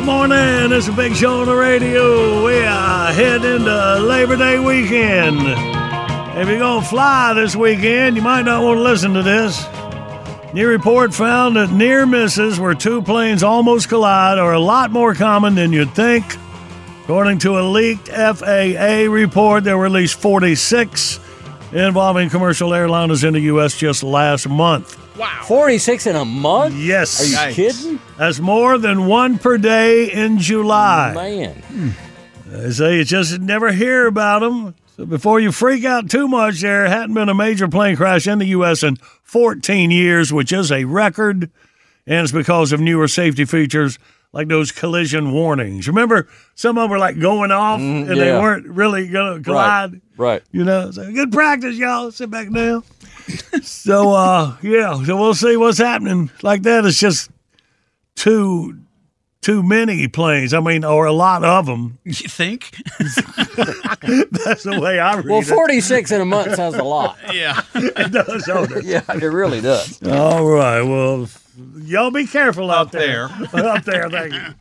Good morning. It's a big show on the radio. We are heading into Labor Day weekend. If you're going to fly this weekend, you might not want to listen to this. New report found that near misses where two planes almost collide are a lot more common than you'd think. According to a leaked FAA report, there were at least 46 involving commercial airliners in the U.S. just last month. Wow. 46 in a month? Yes. Are you kidding? That's more than one per day in July. Man. Hmm. They say you just never hear about them. So before you freak out too much, there hadn't been a major plane crash in the U.S. in 14 years, which is a record. And it's because of newer safety features like those collision warnings. Remember, some of them were like going off and they Mm-hmm. yeah. weren't really going to collide. Right. You know, so good practice, y'all. Sit back down. <laughs> so, uh, yeah, so we'll see what's happening. Like that, it's just too too many planes. I mean, or a lot of them. <laughs> You think? <laughs> That's the way I read Well, it. 46 in a month sounds a lot. Yeah. it does, don't it? Yeah, it really does. All right. Well, y'all be careful out, there. <laughs> up there. Thank you.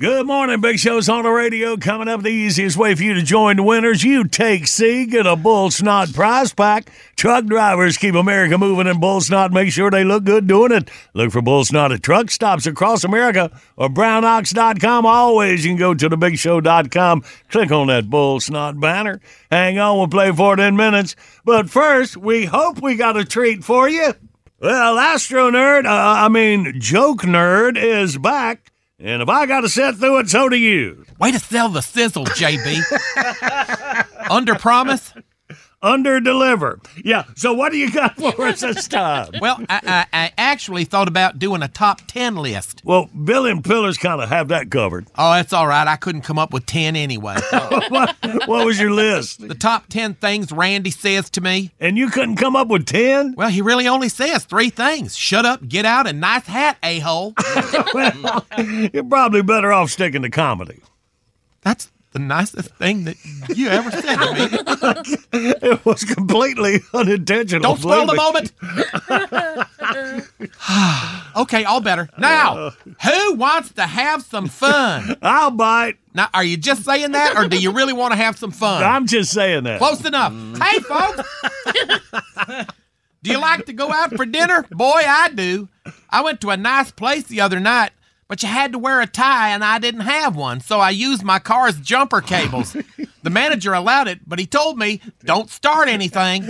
Good morning, Big Show's on the radio. Coming up, the easiest way for you to join the winners. You take C, get a Bull Snot prize pack. Truck drivers keep America moving and Bull Snot. Make sure they look good doing it. Look for Bull Snot at truck stops across America or brownox.com. Always, you can go to thebigshow.com, click on that Bull Snot banner. Hang on, we'll play for it in minutes. But first, we hope we got a treat for you. Well, Astro Nerd, uh, I mean, Joke Nerd is back. And if I got to sit through it, so do you. Way to sell the sizzle, JB. <laughs> Under promise? Under deliver. Yeah, so what do you got <laughs> for us this time? Well, I, I, I actually thought about doing a top 10 list. Well, Bill and Pillars kind of have that covered. Oh, that's all right. I couldn't come up with 10 anyway. <laughs> what, what was your list? The top 10 things Randy says to me. And you couldn't come up with 10? Well, he really only says three things shut up, get out, and nice hat, a hole. <laughs> well, you're probably better off sticking to comedy. That's the nicest thing that you ever said to me. <laughs> it was completely unintentional. Don't spoil the moment. <laughs> <sighs> okay, all better. Now, who wants to have some fun? <laughs> I'll bite. Now, are you just saying that, or do you really want to have some fun? I'm just saying that. Close enough. Hey, folks. do you like to go out for dinner? Boy, I do. I went to a nice place the other night, but you had to wear a tie, and I didn't have one, so I used my car's jumper cables. <laughs> The manager allowed it, but he told me, don't start anything.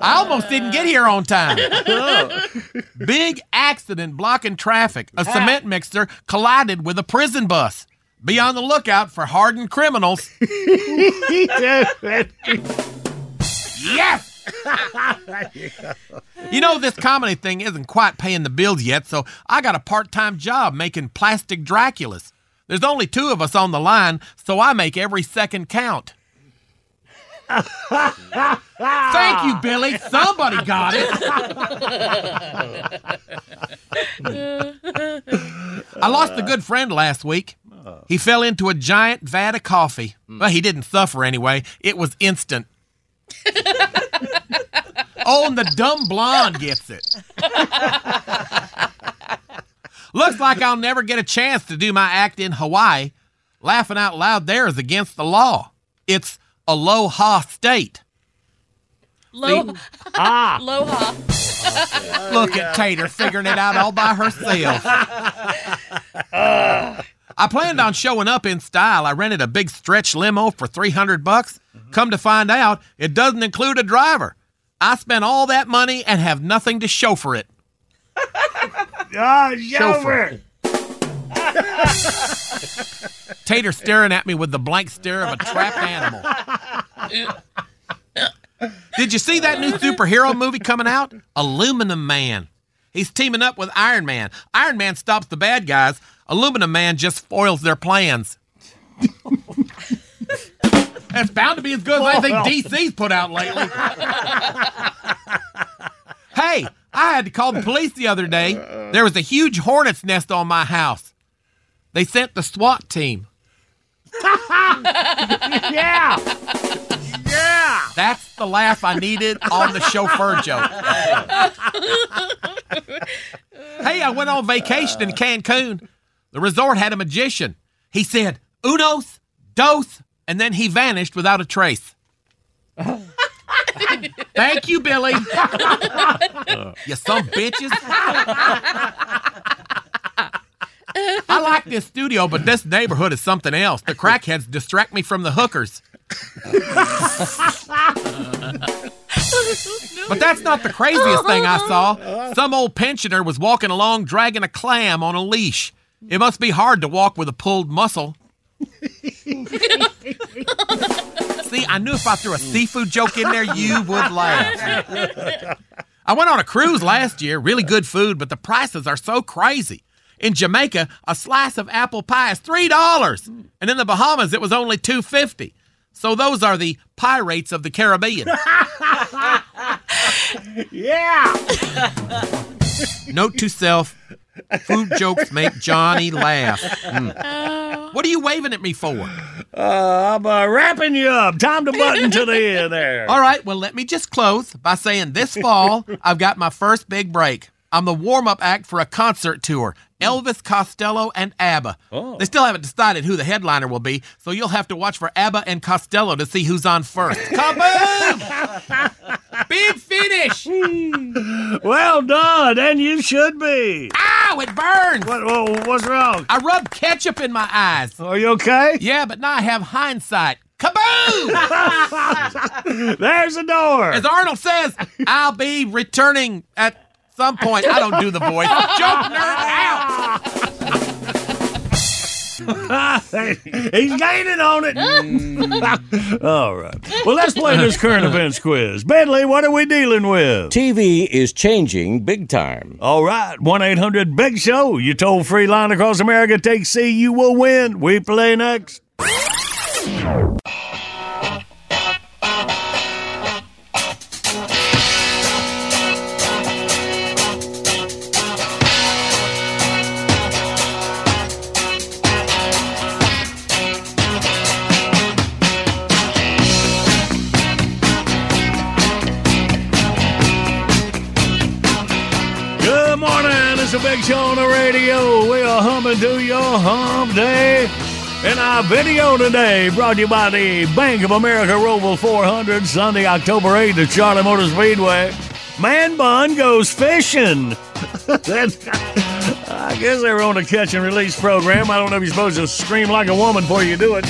I almost didn't get here on time. <laughs> Big accident blocking traffic. A cement mixer collided with a prison bus. Be on the lookout for hardened criminals. <laughs> yes! <laughs> you know, this comedy thing isn't quite paying the bills yet, so I got a part time job making plastic Draculas. There's only two of us on the line, so I make every second count. Thank you, Billy. Somebody got it. I lost a good friend last week. He fell into a giant vat of coffee. Well, he didn't suffer anyway. It was instant. Oh, and the dumb blonde gets it. Looks like I'll never get a chance to do my act in Hawaii. Laughing out loud there is against the law. It's Aloha State. Low, ah. Aloha. Look at Tater figuring it out all by herself. I planned on showing up in style. I rented a big stretch limo for 300 bucks. Come to find out, it doesn't include a driver. I spent all that money and have nothing to show for it. <laughs> Ah, Chauffeur. Tater staring at me with the blank stare of a trapped animal. Did you see that new superhero movie coming out? Aluminum Man. He's teaming up with Iron Man. Iron Man stops the bad guys. Aluminum Man just foils their plans. That's bound to be as good as anything <laughs> DC's put out lately. hey, I had to call the police the other day. There was a huge hornet's nest on my house. They sent the SWAT team. <laughs> yeah. Yeah. That's the laugh I needed on the chauffeur joke. hey, I went on vacation in Cancun. The resort had a magician. He said, unos, dos, and then he vanished without a trace. <laughs> Thank you, Billy. <laughs> <laughs> you some bitches. I like this studio, but this neighborhood is something else. The crackheads distract me from the hookers. But that's not the craziest thing I saw. Some old pensioner was walking along dragging a clam on a leash. It must be hard to walk with a pulled muscle. <laughs> See, I knew if I threw a seafood joke in there, you would laugh. I went on a cruise last year, really good food, but the prices are so crazy. In Jamaica, a slice of apple pie is three dollars, and in the Bahamas, it was only two fifty. So those are the pie rates of the Caribbean. <laughs> yeah. Note to self: food jokes make Johnny laugh. Mm. What are you waving at me for? Uh, I'm uh, wrapping you up. Time to button to the end there. <laughs> All right, well, let me just close by saying this fall, I've got my first big break. I'm the warm up act for a concert tour. Elvis Costello and ABBA. They still haven't decided who the headliner will be, so you'll have to watch for ABBA and Costello to see who's on first. Kaboom! <laughs> Big finish! <laughs> Well done, and you should be. Ow, it burns! What, what, what's wrong? I rubbed ketchup in my eyes. Are you okay? Yeah, but now I have hindsight. Kaboom! <laughs> There's the door. As Arnold says, I'll be returning at some point. I don't do the voice. Joke nerd out! <laughs> He's gaining on it. Mm. <laughs> All right. Well, let's play this current events quiz. Bentley, what are we dealing with? TV is changing big time. All right. 1 800 Big Show. You told free line across America. Take C. You will win. We play next. It's a big show on the radio. We are humming to your hump day. And our video today brought to you by the Bank of America Roval 400, Sunday, October 8th at Charlotte Motor Speedway. Man Bun goes fishing. <laughs> I guess they were on a catch and release program. I don't know if you're supposed to scream like a woman before you do it.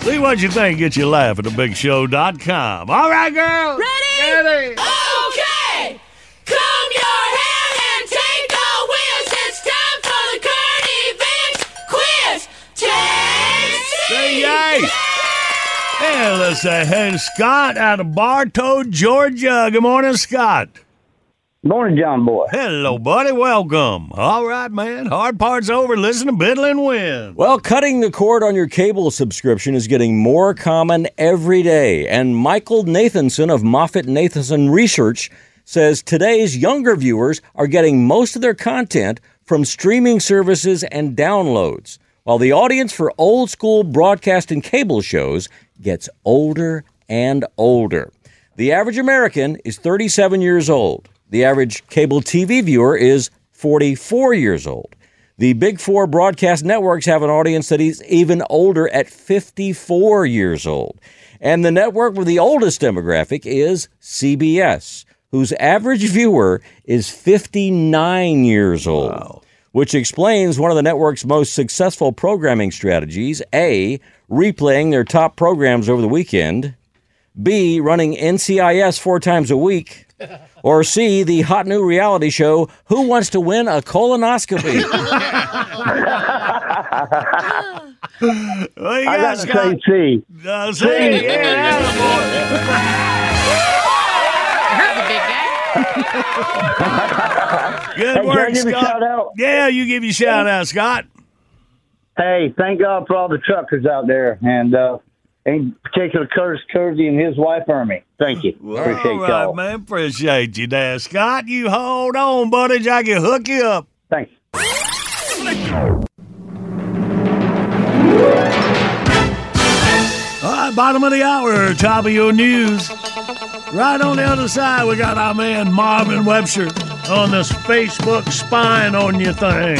See what you think. Get your laugh at thebigshow.com. All right, girl. Ready? Ready. Okay! Yay. And let's say hey to Scott out of Bartow, Georgia. Good morning, Scott. Morning, John Boy. Hello, buddy. Welcome. All right, man. Hard part's over. Listen to Biddle and win. Well, cutting the cord on your cable subscription is getting more common every day. And Michael Nathanson of Moffett Nathanson Research says today's younger viewers are getting most of their content from streaming services and downloads, while the audience for old school broadcast and cable shows gets older and older. The average American is 37 years old. The average cable TV viewer is 44 years old. The big four broadcast networks have an audience that is even older at 54 years old. And the network with the oldest demographic is CBS, whose average <laughs> viewer is 59 years old. Which explains one of the network's most successful programming strategies A, replaying their top programs over the weekend, B, running NCIS four times a week, <laughs> or C, the hot new reality show, Who Wants to Win a Colonoscopy? Well, <laughs> you I got, gotta say Scott. C. Uh, see, yeah, attaboy. <laughs> Good Hey, work, Scott. shout out? Yeah, you give your shout out, Scott. Hey, thank God for all the truckers out there, and uh, in particular Curtis Kersey and his wife Ernie. Thank you. Appreciate All right, y'all. man. Appreciate you there, Scott. You hold on, buddy. I can hook you up. Thanks. All right, bottom of the hour, top of your news. Right on the other side, we got our man Marvin Webster on this Facebook spying on you thing.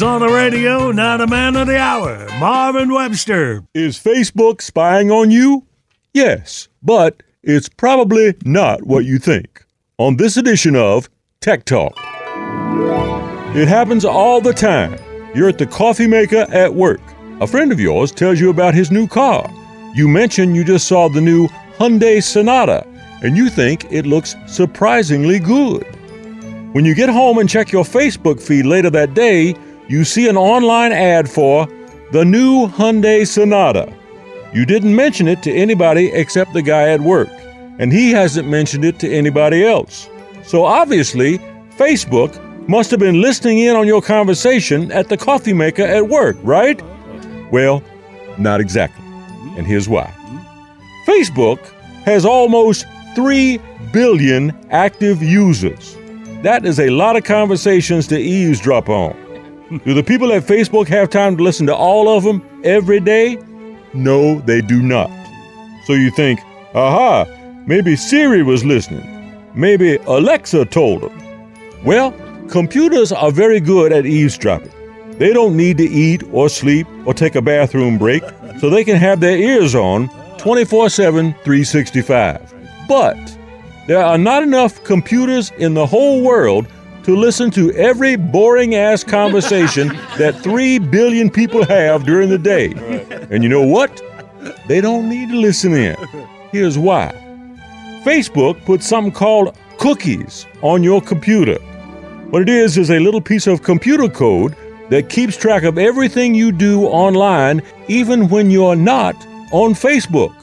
On the radio. Now the man of the hour, Marvin Webster. Is Facebook spying on you? Yes, but it's probably not what you think. On this edition of Tech Talk, it happens all the time. You're at the coffee maker at work. A friend of yours tells you about his new car. You mention you just saw the new Hyundai Sonata, and you think it looks surprisingly good. When you get home and check your Facebook feed later that day, you see an online ad for the new Hyundai Sonata. You didn't mention it to anybody except the guy at work, and he hasn't mentioned it to anybody else. So obviously, Facebook must have been listening in on your conversation at the coffee maker at work, right? Well, not exactly. And here's why. Facebook has almost 3 billion active users. That is a lot of conversations to eavesdrop on. <laughs> Do the people at Facebook have time to listen to all of them every day? No, they do not. So you think, aha, maybe Siri was listening. Maybe Alexa told them. Well, computers are very good at eavesdropping. They don't need to eat or sleep or take a bathroom break, so they can have their ears on 24 7, 365. But there are not enough computers in the whole world to listen to every boring ass conversation <laughs> that 3 billion people have during the day. And you know what? They don't need to listen in. Here's why Facebook puts something called cookies on your computer. What it is is a little piece of computer code that keeps track of everything you do online, even when you're not on Facebook.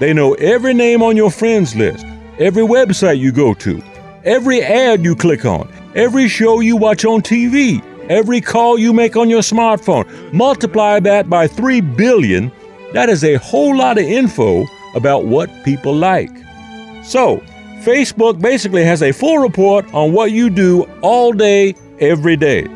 They know every name on your friends list, every website you go to, every ad you click on, every show you watch on TV, every call you make on your smartphone. Multiply that by 3 billion, that is a whole lot of info about what people like. So, Facebook basically has a full report on what you do all day, every day.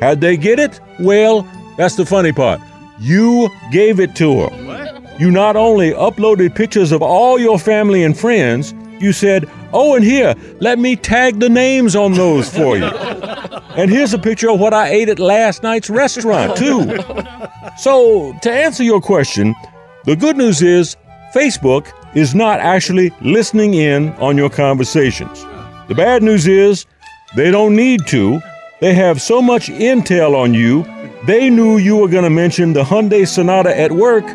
How'd they get it? Well, that's the funny part. You gave it to them. You not only uploaded pictures of all your family and friends, you said, Oh, and here, let me tag the names on those for you. <laughs> and here's a picture of what I ate at last night's restaurant, <laughs> too. So, to answer your question, the good news is Facebook is not actually listening in on your conversations. The bad news is they don't need to. They have so much intel on you, they knew you were going to mention the Hyundai Sonata at work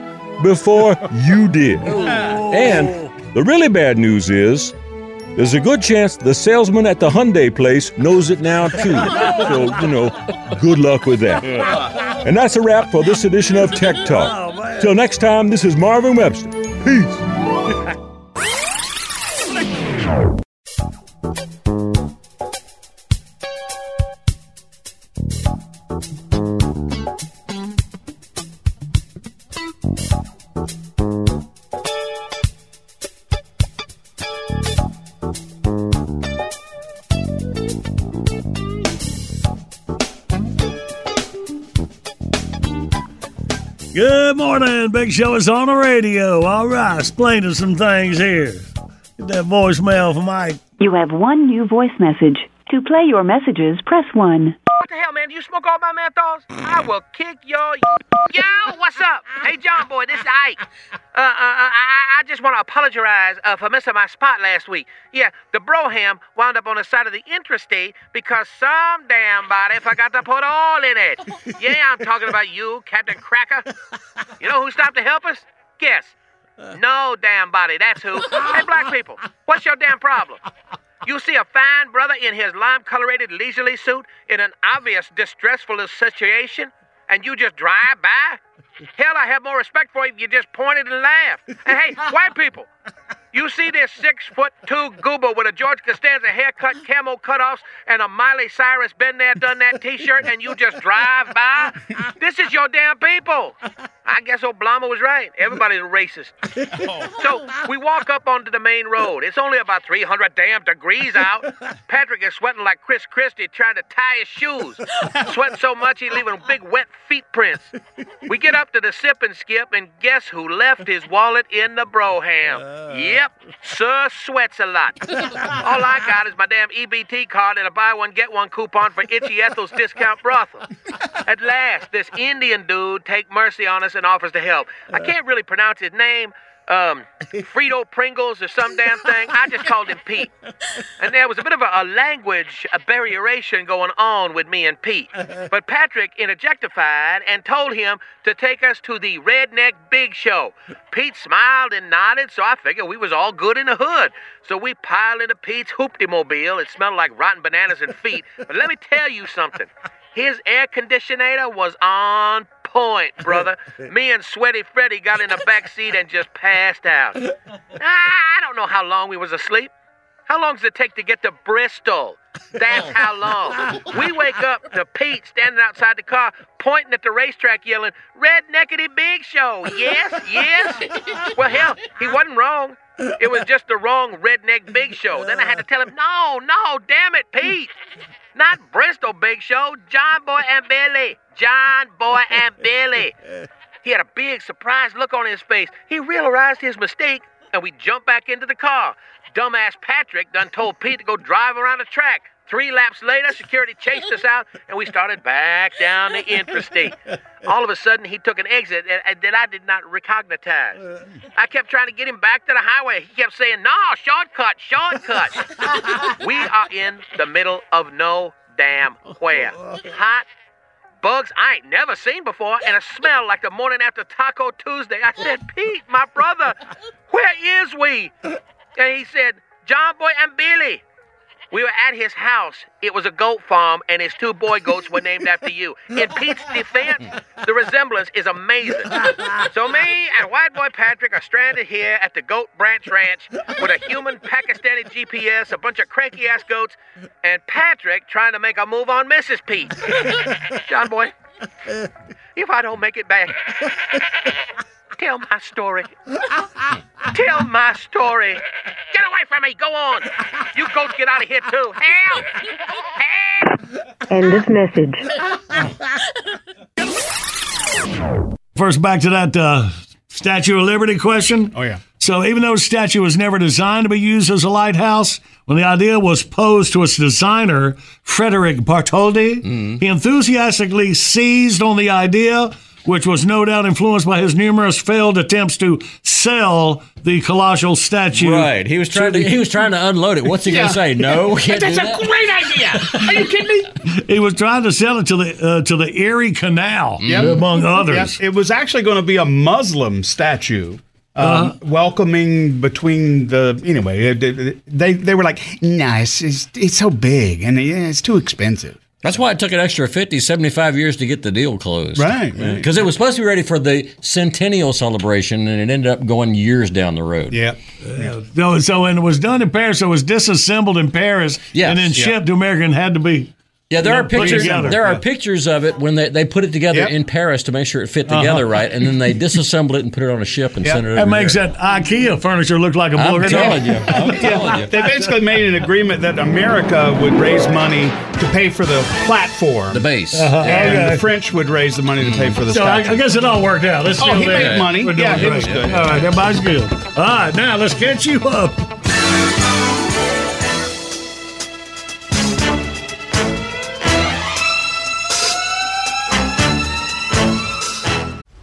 before you did. <laughs> And the really bad news is there's a good chance the salesman at the Hyundai place knows it now too. <laughs> So, you know, good luck with that. And that's a wrap for this edition of Tech Talk. Oh, Till next time, this is Marvin Webster. Peace. <laughs> Big Show is on the radio. All right, explaining some things here. Get that voicemail from Mike. You have one new voice message. To play your messages, press 1. What the hell, man? Do you smoke all my menthols? I will kick your. Yo, what's up? Hey, John Boy, this is Ike. Uh, uh, uh, I, I just want to apologize uh, for missing my spot last week. Yeah, the Brougham wound up on the side of the interstate because some damn body forgot to put oil in it. Yeah, I'm talking about you, Captain Cracker. You know who stopped to help us? Guess. No damn body, that's who. Hey, black people, what's your damn problem? You see a fine brother in his lime colorated leisurely suit in an obvious distressful situation, and you just drive by? Hell, I have more respect for you if you just pointed and laughed. And hey, white people, you see this six foot two goober with a George Costanza haircut, camo cutoffs, and a Miley Cyrus been there, done that t shirt, and you just drive by? This is your damn people. I guess Obama was right. Everybody's a racist. So we walk up onto the main road. It's only about 300 damn degrees out. Patrick is sweating like Chris Christie trying to tie his shoes. Sweating so much he's leaving big wet feet prints. We get up to the sip and skip, and guess who left his wallet in the brougham? Uh. Yep, Sir Sweats a lot. All I got is my damn EBT card and a buy one get one coupon for Itchy Ethel's discount brothel. At last, this Indian dude take mercy on us and offers to help. I uh. can't really pronounce his name. Um, Frito Pringles or some damn thing. I just called him Pete. And there was a bit of a, a language going on with me and Pete. But Patrick interjectified and told him to take us to the Redneck Big Show. Pete smiled and nodded, so I figured we was all good in the hood. So we piled into Pete's hoopty mobile. It smelled like rotten bananas and feet. But let me tell you something. His air conditioner was on point, <laughs> brother. Me and Sweaty Freddy got in the back seat and just passed out. Ah, I don't know how long we was asleep. How long does it take to get to Bristol? That's how long. We wake up to Pete standing outside the car, pointing at the racetrack, yelling, Redneckety Big Show. Yes, yes. Well, hell, he wasn't wrong. It was just the wrong Redneck Big Show. Then I had to tell him, no, no, damn it, Pete. Not Bristol Big Show, John Boy and Billy. John Boy and Billy. He had a big surprised look on his face. He realized his mistake, and we jumped back into the car. Dumbass Patrick done told Pete to go drive around the track. Three laps later, security chased us out, and we started back down the interstate. All of a sudden, he took an exit that, uh, I did not recognize. I kept trying to get him back to the highway. He kept saying, "No, shortcut, shortcut." we are in the middle of no damn where. Hot bugs I ain't never seen before, and a smell like the morning after Taco Tuesday. I said, Pete, my brother, where is we? And he said, John Boy and Billy. We were at his house. It was a goat farm, and his two boy goats were named after you. In Pete's defense, the resemblance is amazing. So me and White Boy Patrick are stranded here at the Goat Branch Ranch with a human Pakistani GPS, a bunch of cranky ass goats, and Patrick trying to make a move on Mrs. Pete. John Boy, if I don't make it back, tell my story. Tell my story. Get away from me. Go on. You goats get out of here too. Help! Help! End of message. First, back to that uh, Statue of Liberty question. Oh, yeah. So, even though the statue was never designed to be used as a lighthouse, when the idea was posed to its designer, Frederick Bartholdi, he enthusiastically seized on the idea, which was no doubt influenced by his numerous failed attempts to sell the colossal statue. Right. He was trying to he was trying to unload it. What's he Yeah. gonna say? No, <laughs> can't do That's a that. great idea. Are you kidding me? <laughs> He was trying to sell it to the uh, to the Erie Canal, among others. Yes, it was actually going to be a Muslim statue. Um, Uh-huh. welcoming between the anyway uh, they they were like no it's, it's, it's so big and yeah, it's too expensive That's why it took an extra 50, 75 years to get the deal closed. Right, right. Because it was supposed to be ready for the centennial celebration, and it ended up going years down the road. Yeah. So, so when it was done in Paris, so it was disassembled in Paris Yes. and then Yeah. shipped to America and had to be. Yeah, there you are pictures. together. There are Yeah. pictures of it when they, they put it together Yep. in Paris to make sure it fit Uh-huh. together right, and then they <laughs> disassemble it and put it on a ship and send it. That over makes here. that IKEA furniture look like a I'm telling you. <laughs> I'm telling you. they basically made an agreement that America would raise money to pay for the platform the base Uh-huh, and okay. the French would raise the money to pay for the So I, I guess it all worked out. Let's Oh, he made money. Yeah, he was good. All right, everybody's good. All right, now let's catch you up.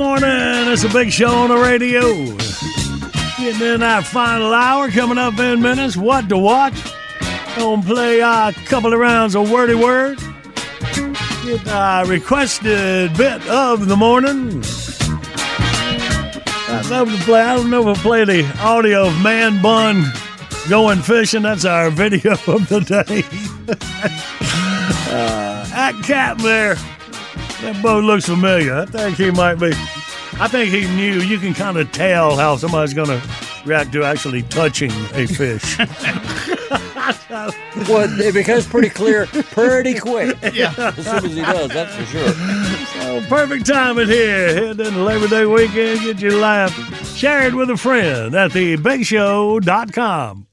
Morning. It's a big show on the radio. Getting in our final hour coming up in minutes. What to watch? Gonna play a couple of rounds of wordy word. Get our requested bit of the morning. I'd love to play. I don't know if I'll play the audio of Man Bun going fishing. That's our <laughs> video of the day. <laughs> uh, cat there. That boat looks familiar. I think he might be. I think he knew. You can kind of tell how somebody's going to react to actually touching a fish. <laughs> well, it becomes pretty clear pretty quick. Yeah. As soon as he does, that's for sure. So perfect timing here. Head into Labor Day weekend. Get your laugh. Share it with a friend at thebigshow.com.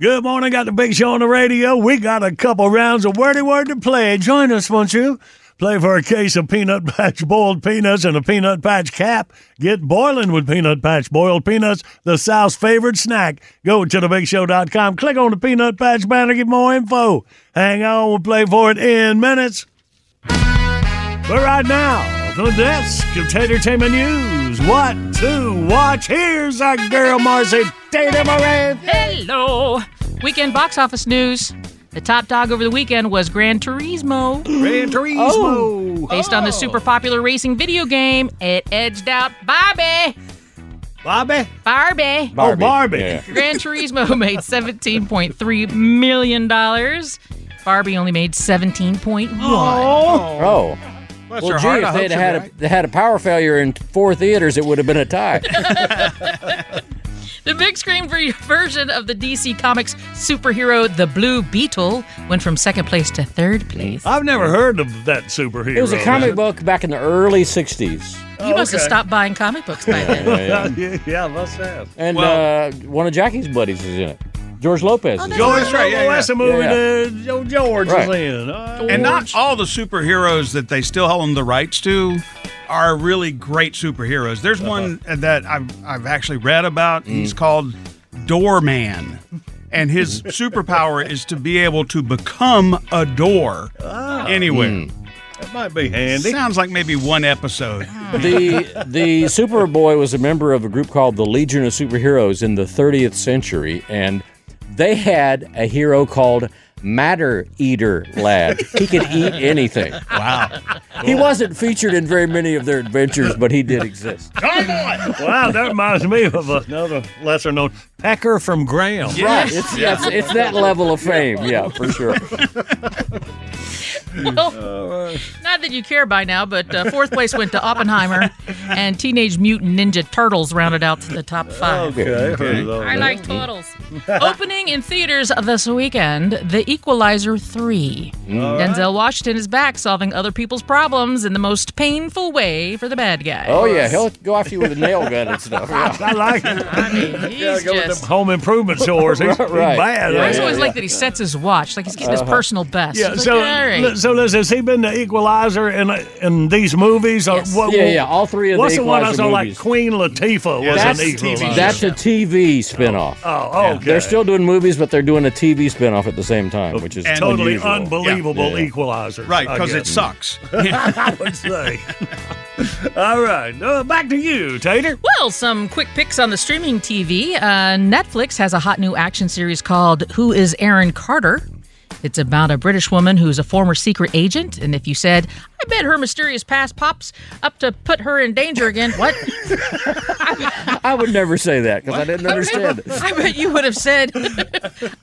Good morning. Got the big show on the radio. We got a couple rounds of wordy word to play. Join us, won't you? Play for a case of Peanut Patch boiled peanuts and a Peanut Patch cap. Get boiling with Peanut Patch boiled peanuts, the South's favorite snack. Go to thebigshow.com. Click on the Peanut Patch banner. Get more info. Hang on. We'll play for it in minutes. But right now, the desk of Tatertainment News. What to watch? Here's our girl, Marcy Tater Moran. Hello. Weekend box office news. The top dog over the weekend was Gran Turismo. Gran Turismo. Oh. Based on the super oh. popular racing video game, it edged out Barbie. Barbie? Barbie. Oh, Barbie. Yeah. <laughs> Gran Turismo made $17.3 million. Barbie only made 17.1. Oh. Bless well, her gee, heart, if they'd had, right? a, they had a power failure in four theaters, it would have been a tie. <laughs> <laughs> The big screen version of the DC Comics superhero The Blue Beetle went from second place to third place. I've never heard of that superhero. it was a comic book back in the early 60s. You must have stopped buying comic books by <laughs> then. Yeah, yeah, yeah, must have. And uh, one of Jackie's buddies is in it. George Lopez. Oh, George, it. that's right, yeah, that's yeah. a movie Yeah, yeah. that Joe George Right. is in. Oh, And not all the superheroes that they still own the rights to are really great superheroes. There's Uh-huh. one that I've I've actually read about. Mm. He's called Doorman. And his <laughs> superpower is to be able to become a door Ah. anywhere. Mm. that might be handy. Sounds like maybe one episode. the the Superboy was a member of a group called the Legion of Superheroes in the 30th century, and they had a hero called Matter Eater Lad. He could eat anything. Wow. He wasn't featured in very many of their adventures, but he did exist. Come on! wow, that reminds me of another lesser known Pecker from Graham. Right. It's, it's, it's that level of fame, yeah, for sure. <laughs> Well, not that you care by now, but uh, fourth place went to Oppenheimer, and Teenage Mutant Ninja Turtles rounded out to the top five. Okay, heard of those. I like turtles. Opening in theaters this weekend, The Equalizer 3. Denzel Washington is back solving other people's problems in the most painful way for the bad guy. Oh, yeah, he'll go after you with a nail gun and stuff. Yeah. <laughs> I like it. I mean, he's Go with just. The home improvement <laughs> stores. He's, he's Right. bad. I just he? always like that he sets his watch, like he's getting his personal best. Yeah, It's so like, all right. li- so listen, has he been the equalizer in in these movies? Or Yes. what, Yeah, yeah, all three of the What's the one I Equalizer saw like. Queen Latifah was that's an TV equalizer? That's a TV spinoff. oh, okay. They're still doing movies, but they're doing a TV spinoff at the same time, which is And totally unusual. unbelievable Yeah, yeah. equalizer. Right, because it sucks. <laughs> I would say. <laughs> All right, uh, back to you, Tater. Well, some quick picks on the streaming TV. Uh, Netflix has a hot new action series called Who is Erin Carter? It's about a British woman who's a former secret agent, and if you said, I bet her mysterious past pops up to put her in danger again, what? <laughs> I would never say that because I didn't understand it. I bet you would have said,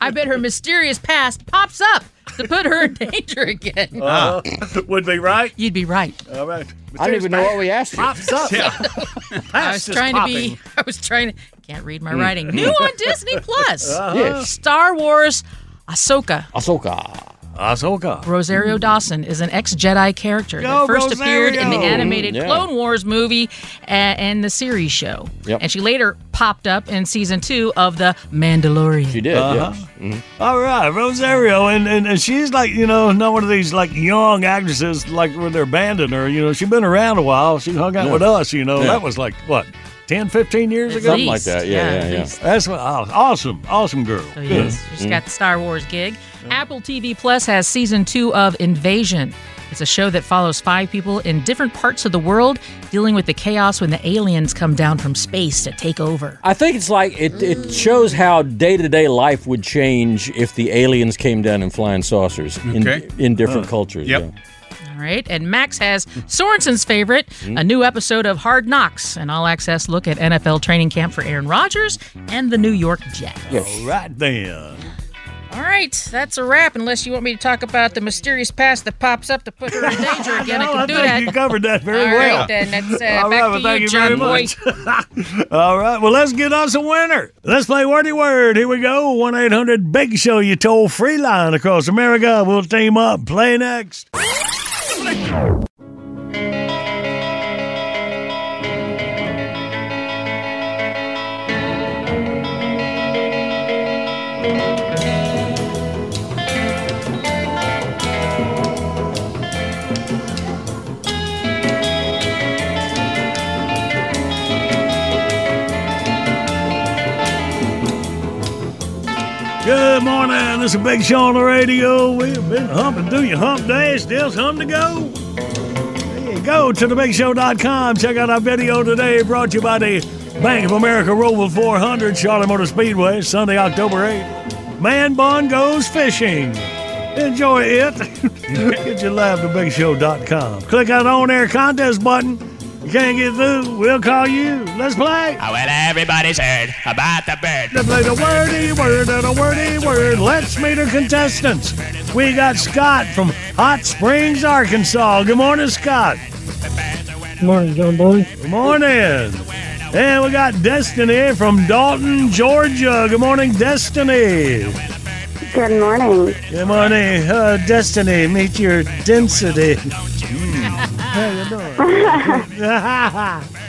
I bet her mysterious past pops up to put her in danger again. Uh, <laughs> would be right. You'd be right. All right. I don't even know what we asked you. Pops up. <laughs> I was is trying to be. I was trying to. Can't read my Mm. writing. <laughs> New on Disney Plus. Uh-huh. Yes. Star Wars. Ahsoka. Ahsoka. Ahsoka. Rosario Dawson is an ex-Jedi character Go, that first appeared in the animated Yeah. Clone Wars movie and the series show. Yep. And she later popped up in season two of The Mandalorian. She did. Uh-huh. yes. Mhm. All right, Rosario, and, and and she's like you know not one of these like young actresses like where they're abandoning her. You know she's been around a while. She hung out Yeah. with us. You know Yeah. that was like what 10, 15 years ago. Something like that. Yeah, yeah, at yeah. That's what, oh, awesome, awesome girl. Oh, so yes, she's got the Star Wars gig. Apple TV Plus has season two of Invasion. It's a show that follows five people in different parts of the world dealing with the chaos when the aliens come down from space to take over. I think it's like it, it shows how day to day life would change if the aliens came down in flying saucers in, Okay. in different uh, cultures. Yep. yeah. All right, and Max has Sorensen's favorite, a new episode of Hard Knocks, an all access look at NFL training camp for Aaron Rodgers and the New York Jets. All right then. All right, that's a wrap. Unless you want me to talk about the mysterious past that pops up to put her in danger <laughs> again, No, I I can do think that. you covered that very All well. right, then that's uh, All back right, to well, thank you, you John very Boy. much. <laughs> All right, well, let's get us a winner. Let's play Wordy Word. Here we go. 1 800 Big Show, you toll free line across America. We'll team up. Play next. Sonic! Good morning. This is Big Show on the radio. We've been humping through your hump day. Still some to go. Go to thebigshow.com. Check out our video today brought to you by the Bank of America Roval 400 Charlotte Motor Speedway, Sunday, October 8th. Man Bun goes fishing. Enjoy it. <laughs> Get your laugh to bigshow.com. Click that on air contest button. You can't get through, we'll call you. Let's play. Oh, well, everybody's heard about the bird. Let's play the wordy word and a wordy word. Let's meet our contestants. We got Scott from Hot Springs, Arkansas. Good morning, Scott. Good morning, John Boy. Good morning. And we got Destiny from Dalton, Georgia. Good morning, Destiny. Good morning. Good morning, uh, Destiny. Meet your density. How you doing? <laughs>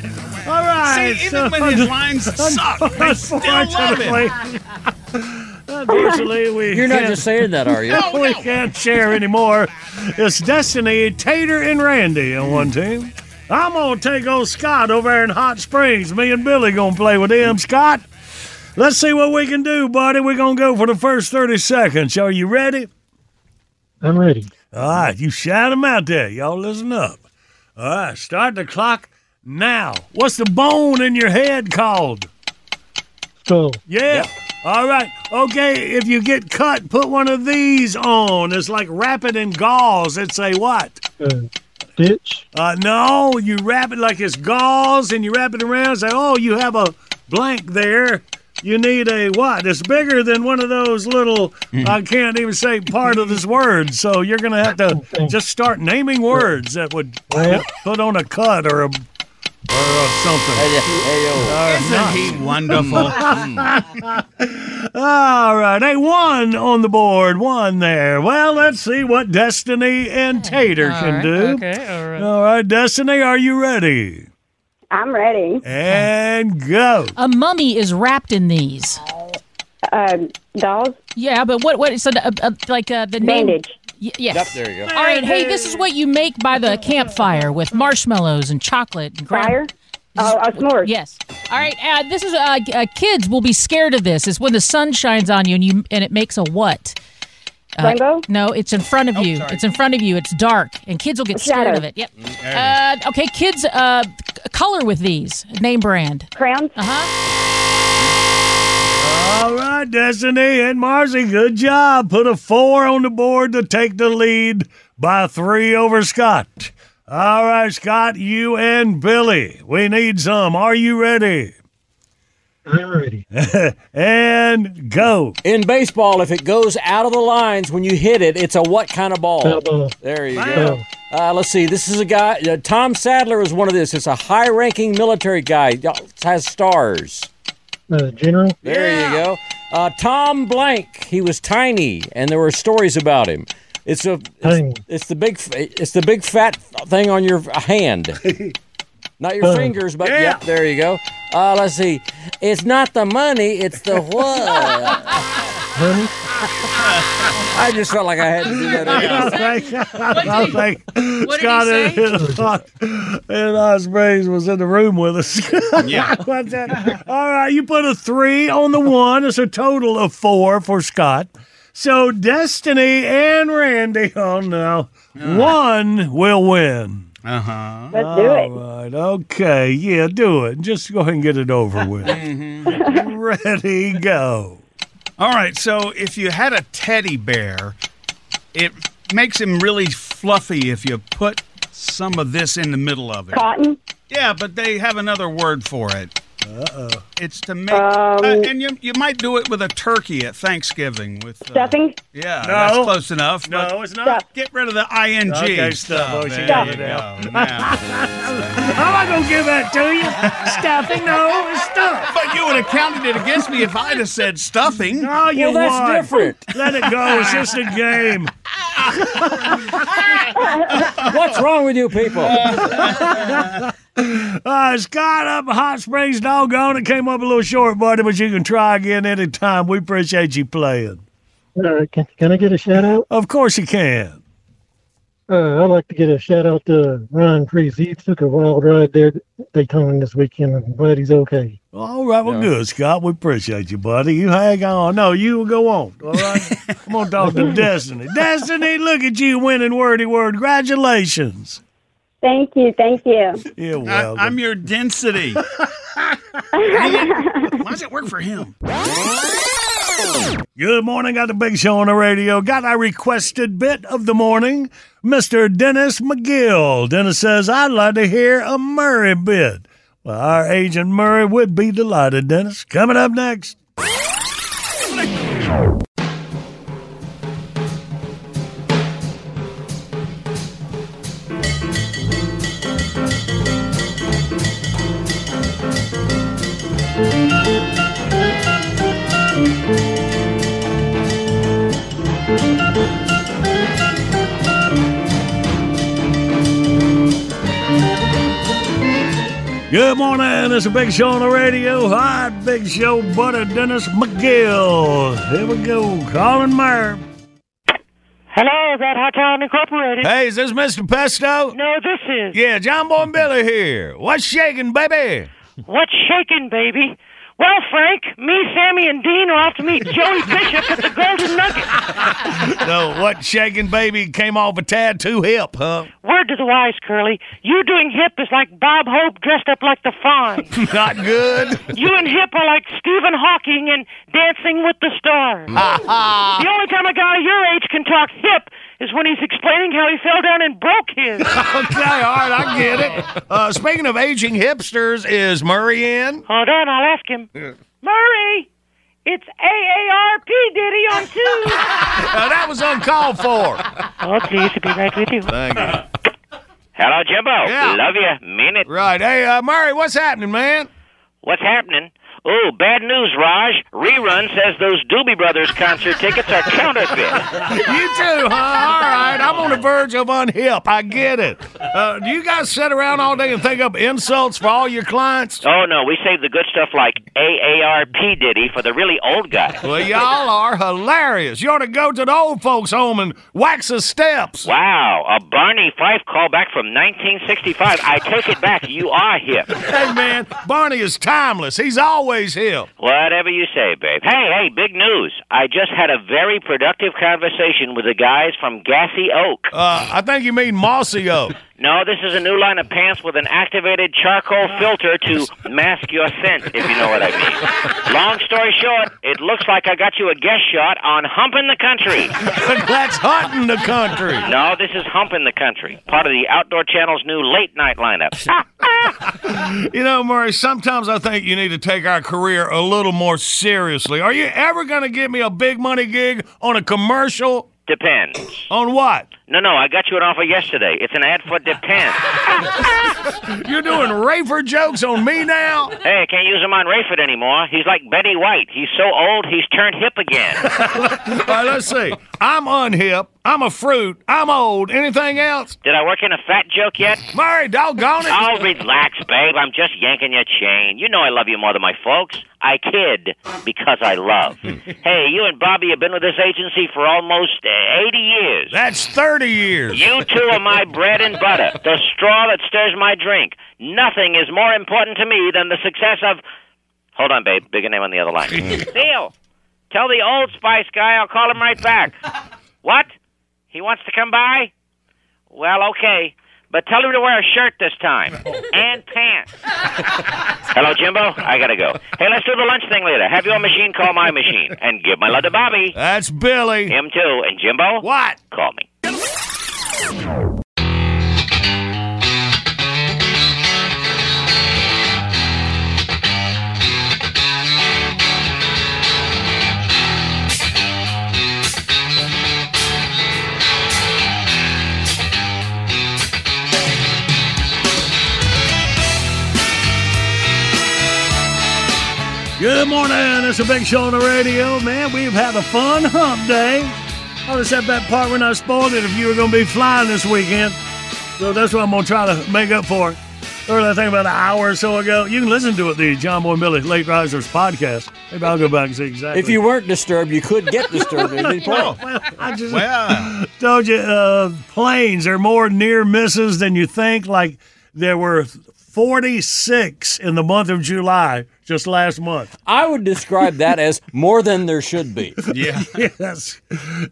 <laughs> All right. See, even when his lines suck, <laughs> I still love it. Unfortunately, unfortunately, we You're not can't- just saying that, are you? we can't share anymore. It's Destiny, Tater, and Randy on one team. I'm gonna take old Scott over there in Hot Springs. Me and Billy gonna play with him. Scott, let's see what we can do, buddy. We're gonna go for the first 30 seconds. Are you ready? I'm ready. All right, you shout them out there. Y'all listen up. All right, start the clock now. What's the bone in your head called? Skull. Yeah. All right. Okay, if you get cut, put one of these on. It's like wrap it in gauze. It's a what? Uh, stitch. Uh, no, you wrap it like it's gauze and you wrap it around. Say, oh, you have a blank there. You need a what? It's bigger than one of those little, hmm. I can't even say part of this word. So you're going to have to just start naming words that would Well. put on a cut or a, or a something. Or Isn't not. he wonderful? <laughs> Hmm. All right, hey, one on the board, one there. Well, let's see what Destiny and Tater All can right, do. Okay, all right. All right, Destiny, are you ready? I'm ready. And go. A mummy is wrapped in these. Um, dolls. Yeah, but what? What? So, uh, uh, like uh, the name- Bandage. Y- yes. Yep, there you go. All right. Hey, this is what you make by the campfire with marshmallows and chocolate and gra- Fire. Oh, a s'mores. Yes. All right. Uh, this is uh, uh, kids will be scared of this. It's when the sun shines on you and you and it makes a what? Uh, Rainbow? No, it's in front of you. It's in front of you. It's dark, and kids will get scared of it. Yep. Uh, okay, kids, uh, c- color with these. Name brand. Crayons? Uh huh. All right, Destiny and Marcy, good job. Put a four on the board to take the lead by three over Scott. All right, Scott, you and Billy, we need some. Are you ready? I'm ready. <laughs> and go. In baseball, if it goes out of the lines when you hit it, it's a what kind of ball? Foul ball. There you Foul. go. Uh, let's see. This is a guy. Uh, Tom Sadler is one of this. It's a high-ranking military guy. Y'all Has stars. Uh, general. There you go. Uh, Tom Blank. He was tiny, and there were stories about him. It's a. Tiny. It's, it's the big. It's the big fat thing on your hand. <laughs> Not your Thumb. fingers, but yep. There you go. Uh, let's see. It's not the money. It's the what? Honey. I just felt like I had to do that. I think, I think What did Scott he and, and Ospreys was in the room with us. Yeah. <laughs> All right, you put a three on the one. It's a total of four for Scott. So Destiny and Randy, oh no, one will win. Uh huh. Let's do it. All right, okay, yeah, do it. Just go ahead and get it over with. <laughs> <laughs> Ready, go. All right. So if you had a teddy bear, it makes him really fluffy if you put some of this in the middle of it. Cotton? Yeah, but they have another word for it. Uh oh. It's to make, Um, uh, and you you might do it with a turkey at Thanksgiving with uh, Stuffing? Yeah, No. that's close enough. No, it's not. Get rid of the ing. Okay, stuff. stuff. Oh, she There got you it go. <laughs> Now. I'm not gonna give that to you. Stuffing, no, it's stuff. but you would have counted it against me if I'd have said stuffing. No, you Well, that's won. different. Let it go. It's just a game. <laughs> What's wrong with you people? <laughs> Uh, Scott up at Hot Springs, doggone it, came up a little short, buddy, but you can try again anytime. We appreciate you playing. All right, can, can I get a shout out? Of course you can. Uh, I'd like to get a shout out to Ryan Preece. He took a wild ride there at Daytona this weekend. I'm glad he's okay. All right, well, Yeah. good, Scott. We appreciate you, buddy. You hang on. No, you go on. All right. <laughs> Come on, talk to Destiny. Destiny, look at you winning wordy word. Congratulations. Thank you. Thank you. You're I, welcome. I'm your density. Dang. <laughs> Why does it work for him? Good morning. Got the big show on the radio. Got our requested bit of the morning. Mr. Dennis McGill. Dennis says, I'd like to hear a Murray bit. Well, our agent Murray would be delighted, Dennis. Coming up next. Good morning. It's a big show on the radio. Hi, big show, buddy Dennis McGill. Here we go. Colin Meyer. Hello, is that Hot Town Incorporated? Hey, is this Mr. Pesto? No, this is. Yeah, John Boy and Billy here. What's shaking, baby? What's shaking, baby? Well, Frank, me, Sammy, and Dean are off to meet Joey Bishop at the Golden Nugget. <laughs> no, what shaking, baby came off a tad too hip, huh? Word to the wise, Curly. You doing hip is like Bob Hope dressed up like the Fawn. <laughs> Not good. You and hip are like Stephen Hawking and Dancing with the Stars. the only time a guy your age can talk hip is when he's explaining how he fell down and broke his. <laughs> okay, all right, I get it. <laughs> Uh, speaking of aging hipsters, is Murray in? Hold on, I'll ask him. Murray, it's AARP Diddy on two. <laughs> Uh, that was uncalled for. Oh, pleased to be right with you. Thank you. Hello, Jimbo. Yeah. Love you. Mean it. Right. Hey, uh, Murray, what's happening, man? What's happening? Oh, bad news, Raj. Rerun says those Doobie Brothers concert tickets are counterfeit. <laughs> You too, huh? All right. I'm on the verge of unhip. I get it. Uh, do you guys sit around all day and think up insults for all your clients? Oh, no, we save the good stuff like AARP Diddy for the really old guy. Well, y'all are hilarious. You ought to go to the old folks' home and wax the steps. Wow, a Barney Fife callback from 1965. I take it back. You are hip. Hey, man, Barney is timeless. He's always always hip. Whatever you say, babe. Hey, hey, big news. I just had a very productive conversation with the guys from Gassy Oak. Uh, I think you mean Mossy Oak. No, this is a new line of pants with an activated charcoal filter to mask your scent, if you know what I mean. Long story short, it looks like I got you a guest shot on Humpin' the Country. <laughs> That's hunting the country. No, this is Humpin' the Country, part of the Outdoor Channel's new late night lineup. <laughs> You know, Murray, sometimes I think you need to take our career a little more seriously. Are you ever going to give me a big money gig on a commercial? Depends. On what? No, no, I got you an offer yesterday. It's an ad for Depends. <laughs> You're doing Rayford jokes on me now? Hey, I can't use him on Rayford anymore. He's like Betty White. He's so old, he's turned hip again. <laughs> All right, let's see. I'm unhip. I'm a fruit. I'm old. Anything else? Did I work in a fat joke yet? Murray, doggone it. Oh, relax, babe. I'm just yanking your chain. You know I love you more than my folks. I kid because I love. <laughs> hey, you and Bobby have been with this agency for almost uh, 80 years. That's 30 years. You two are my <laughs> bread and butter, the straw that stirs my drink. Nothing is more important to me than the success of. Hold on, babe. Bigger name on the other line. <laughs> <laughs> Seal, tell the old Spice guy I'll call him right back. What? He wants to come by? Well, okay. But tell him to wear a shirt this time. and pants. Hello, Jimbo? I gotta go. Hey, let's do the lunch thing later. Have your machine call my machine. And give my love to Bobby. That's Billy. Him too. And Jimbo? What? Call me. Good morning. It's a big show on the radio, man. We've had a fun hump day. I'll just have that part when I spoiled it if you were going to be flying this weekend. So that's what I'm going to try to make up for. Earlier, I think about an hour or so ago. You can listen to it, the John Boy and Billy Late Risers podcast. Maybe I'll go back and see exactly. If you weren't disturbed, you could get disturbed at any point. well, I just told you, uh, planes are more near misses than you think. Like there were 46 in the month of July just last month. I would describe that as more than there should be. <laughs> Yeah. yes.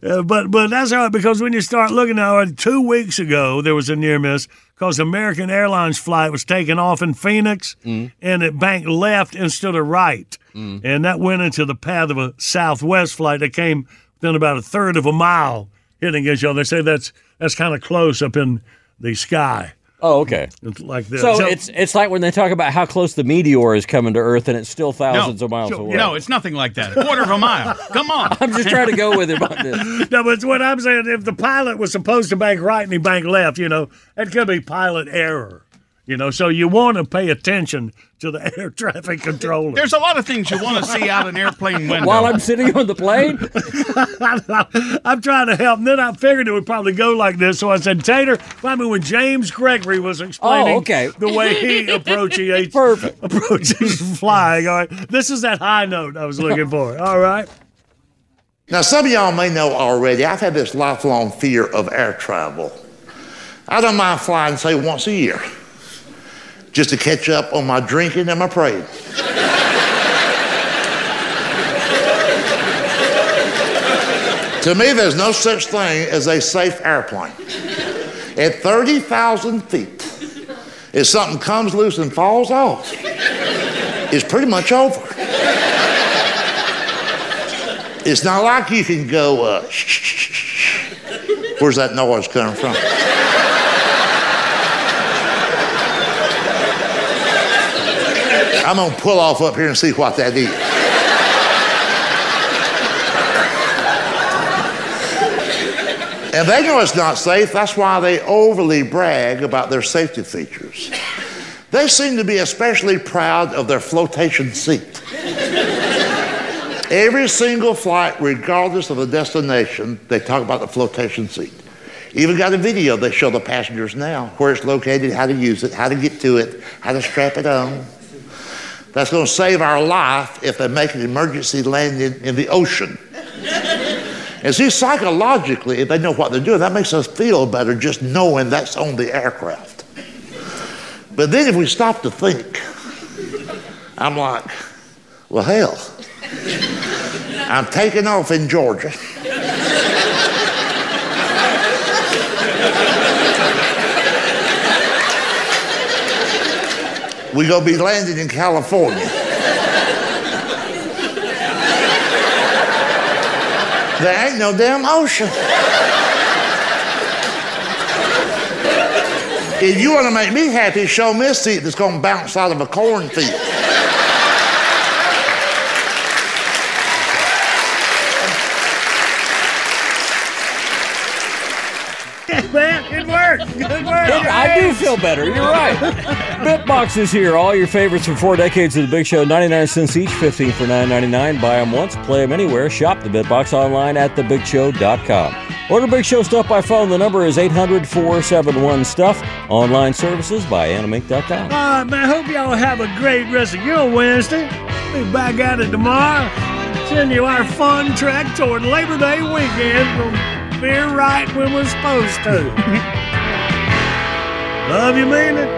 Uh, but but that's all right because when you start looking now, two weeks ago there was a near miss because American Airlines flight was taken off in Phoenix and it banked left instead of right, and that went into the path of a Southwest flight that came within about a third of a mile hitting each other. They say that's that's kind of close up in the sky. Oh, okay. It's like this. So, it's it's like when they talk about how close the meteor is coming to Earth, and it's still thousands no, of miles sure, away. No, it's nothing like that. A quarter of a mile. Come on. <laughs> I'm just trying to go with it about this. <laughs> no, but what I'm saying. If the pilot was supposed to bank right and he banked left, you know, it could be pilot error. You know, so you want to pay attention to the <laughs> air traffic controller. There's a lot of things you want to see out an airplane window. While I'm sitting on the plane? <laughs> I'm trying to help. And then I figured it would probably go like this. So I said, Tater, I mean, when James Gregory was explaining Oh, okay. the way he <laughs> approaches, Perfect. approaches flying. All right. This is that high note I was looking for. All right. Now, some of y'all may know already, I've had this lifelong fear of air travel. I don't mind flying, say, once a year, just to catch up on my drinking and my praying. to me, there's no such thing as a safe airplane. At 30,000 feet, if something comes loose and falls off, it's pretty much over. It's not like you can go, uh, shh, shh, shh. Where's that noise coming from? I'm gonna pull off up here and see what that is. And they know it's not safe. That's why they overly brag about their safety features. They seem to be especially proud of their flotation seat. Every single flight, regardless of the destination, they talk about the flotation seat. Even got a video they show the passengers now, where it's located, how to use it, how to get to it, how to strap it on. That's going to save our life if they make an emergency landing in the ocean. And see, psychologically, if they know what they're doing, that makes us feel better just knowing that's on the aircraft. But then if we stop to think, I'm like, Well, hell, I'm taking off in Georgia. We gonna be landing in California. There ain't no damn ocean. If you want to make me happy, show me a seat that's going to bounce out of a cornfield. Man, good work. Good work. I do feel better. You're right. <laughs> Bitbox is here. All your favorites from four decades of the Big Show, 99 cents each, 15 for 9.99. Buy them once, play them anywhere. Shop the Bitbox online at thebigshow.com. Order Big Show stuff by phone. The number is 800-471-STUFF. Online services by animate.com. All right, man. Hope y'all have a great rest of your Wednesday. Be back at it tomorrow. Continue our fun trek toward Labor Day weekend from beer right when we're supposed to. <laughs> Love you, mean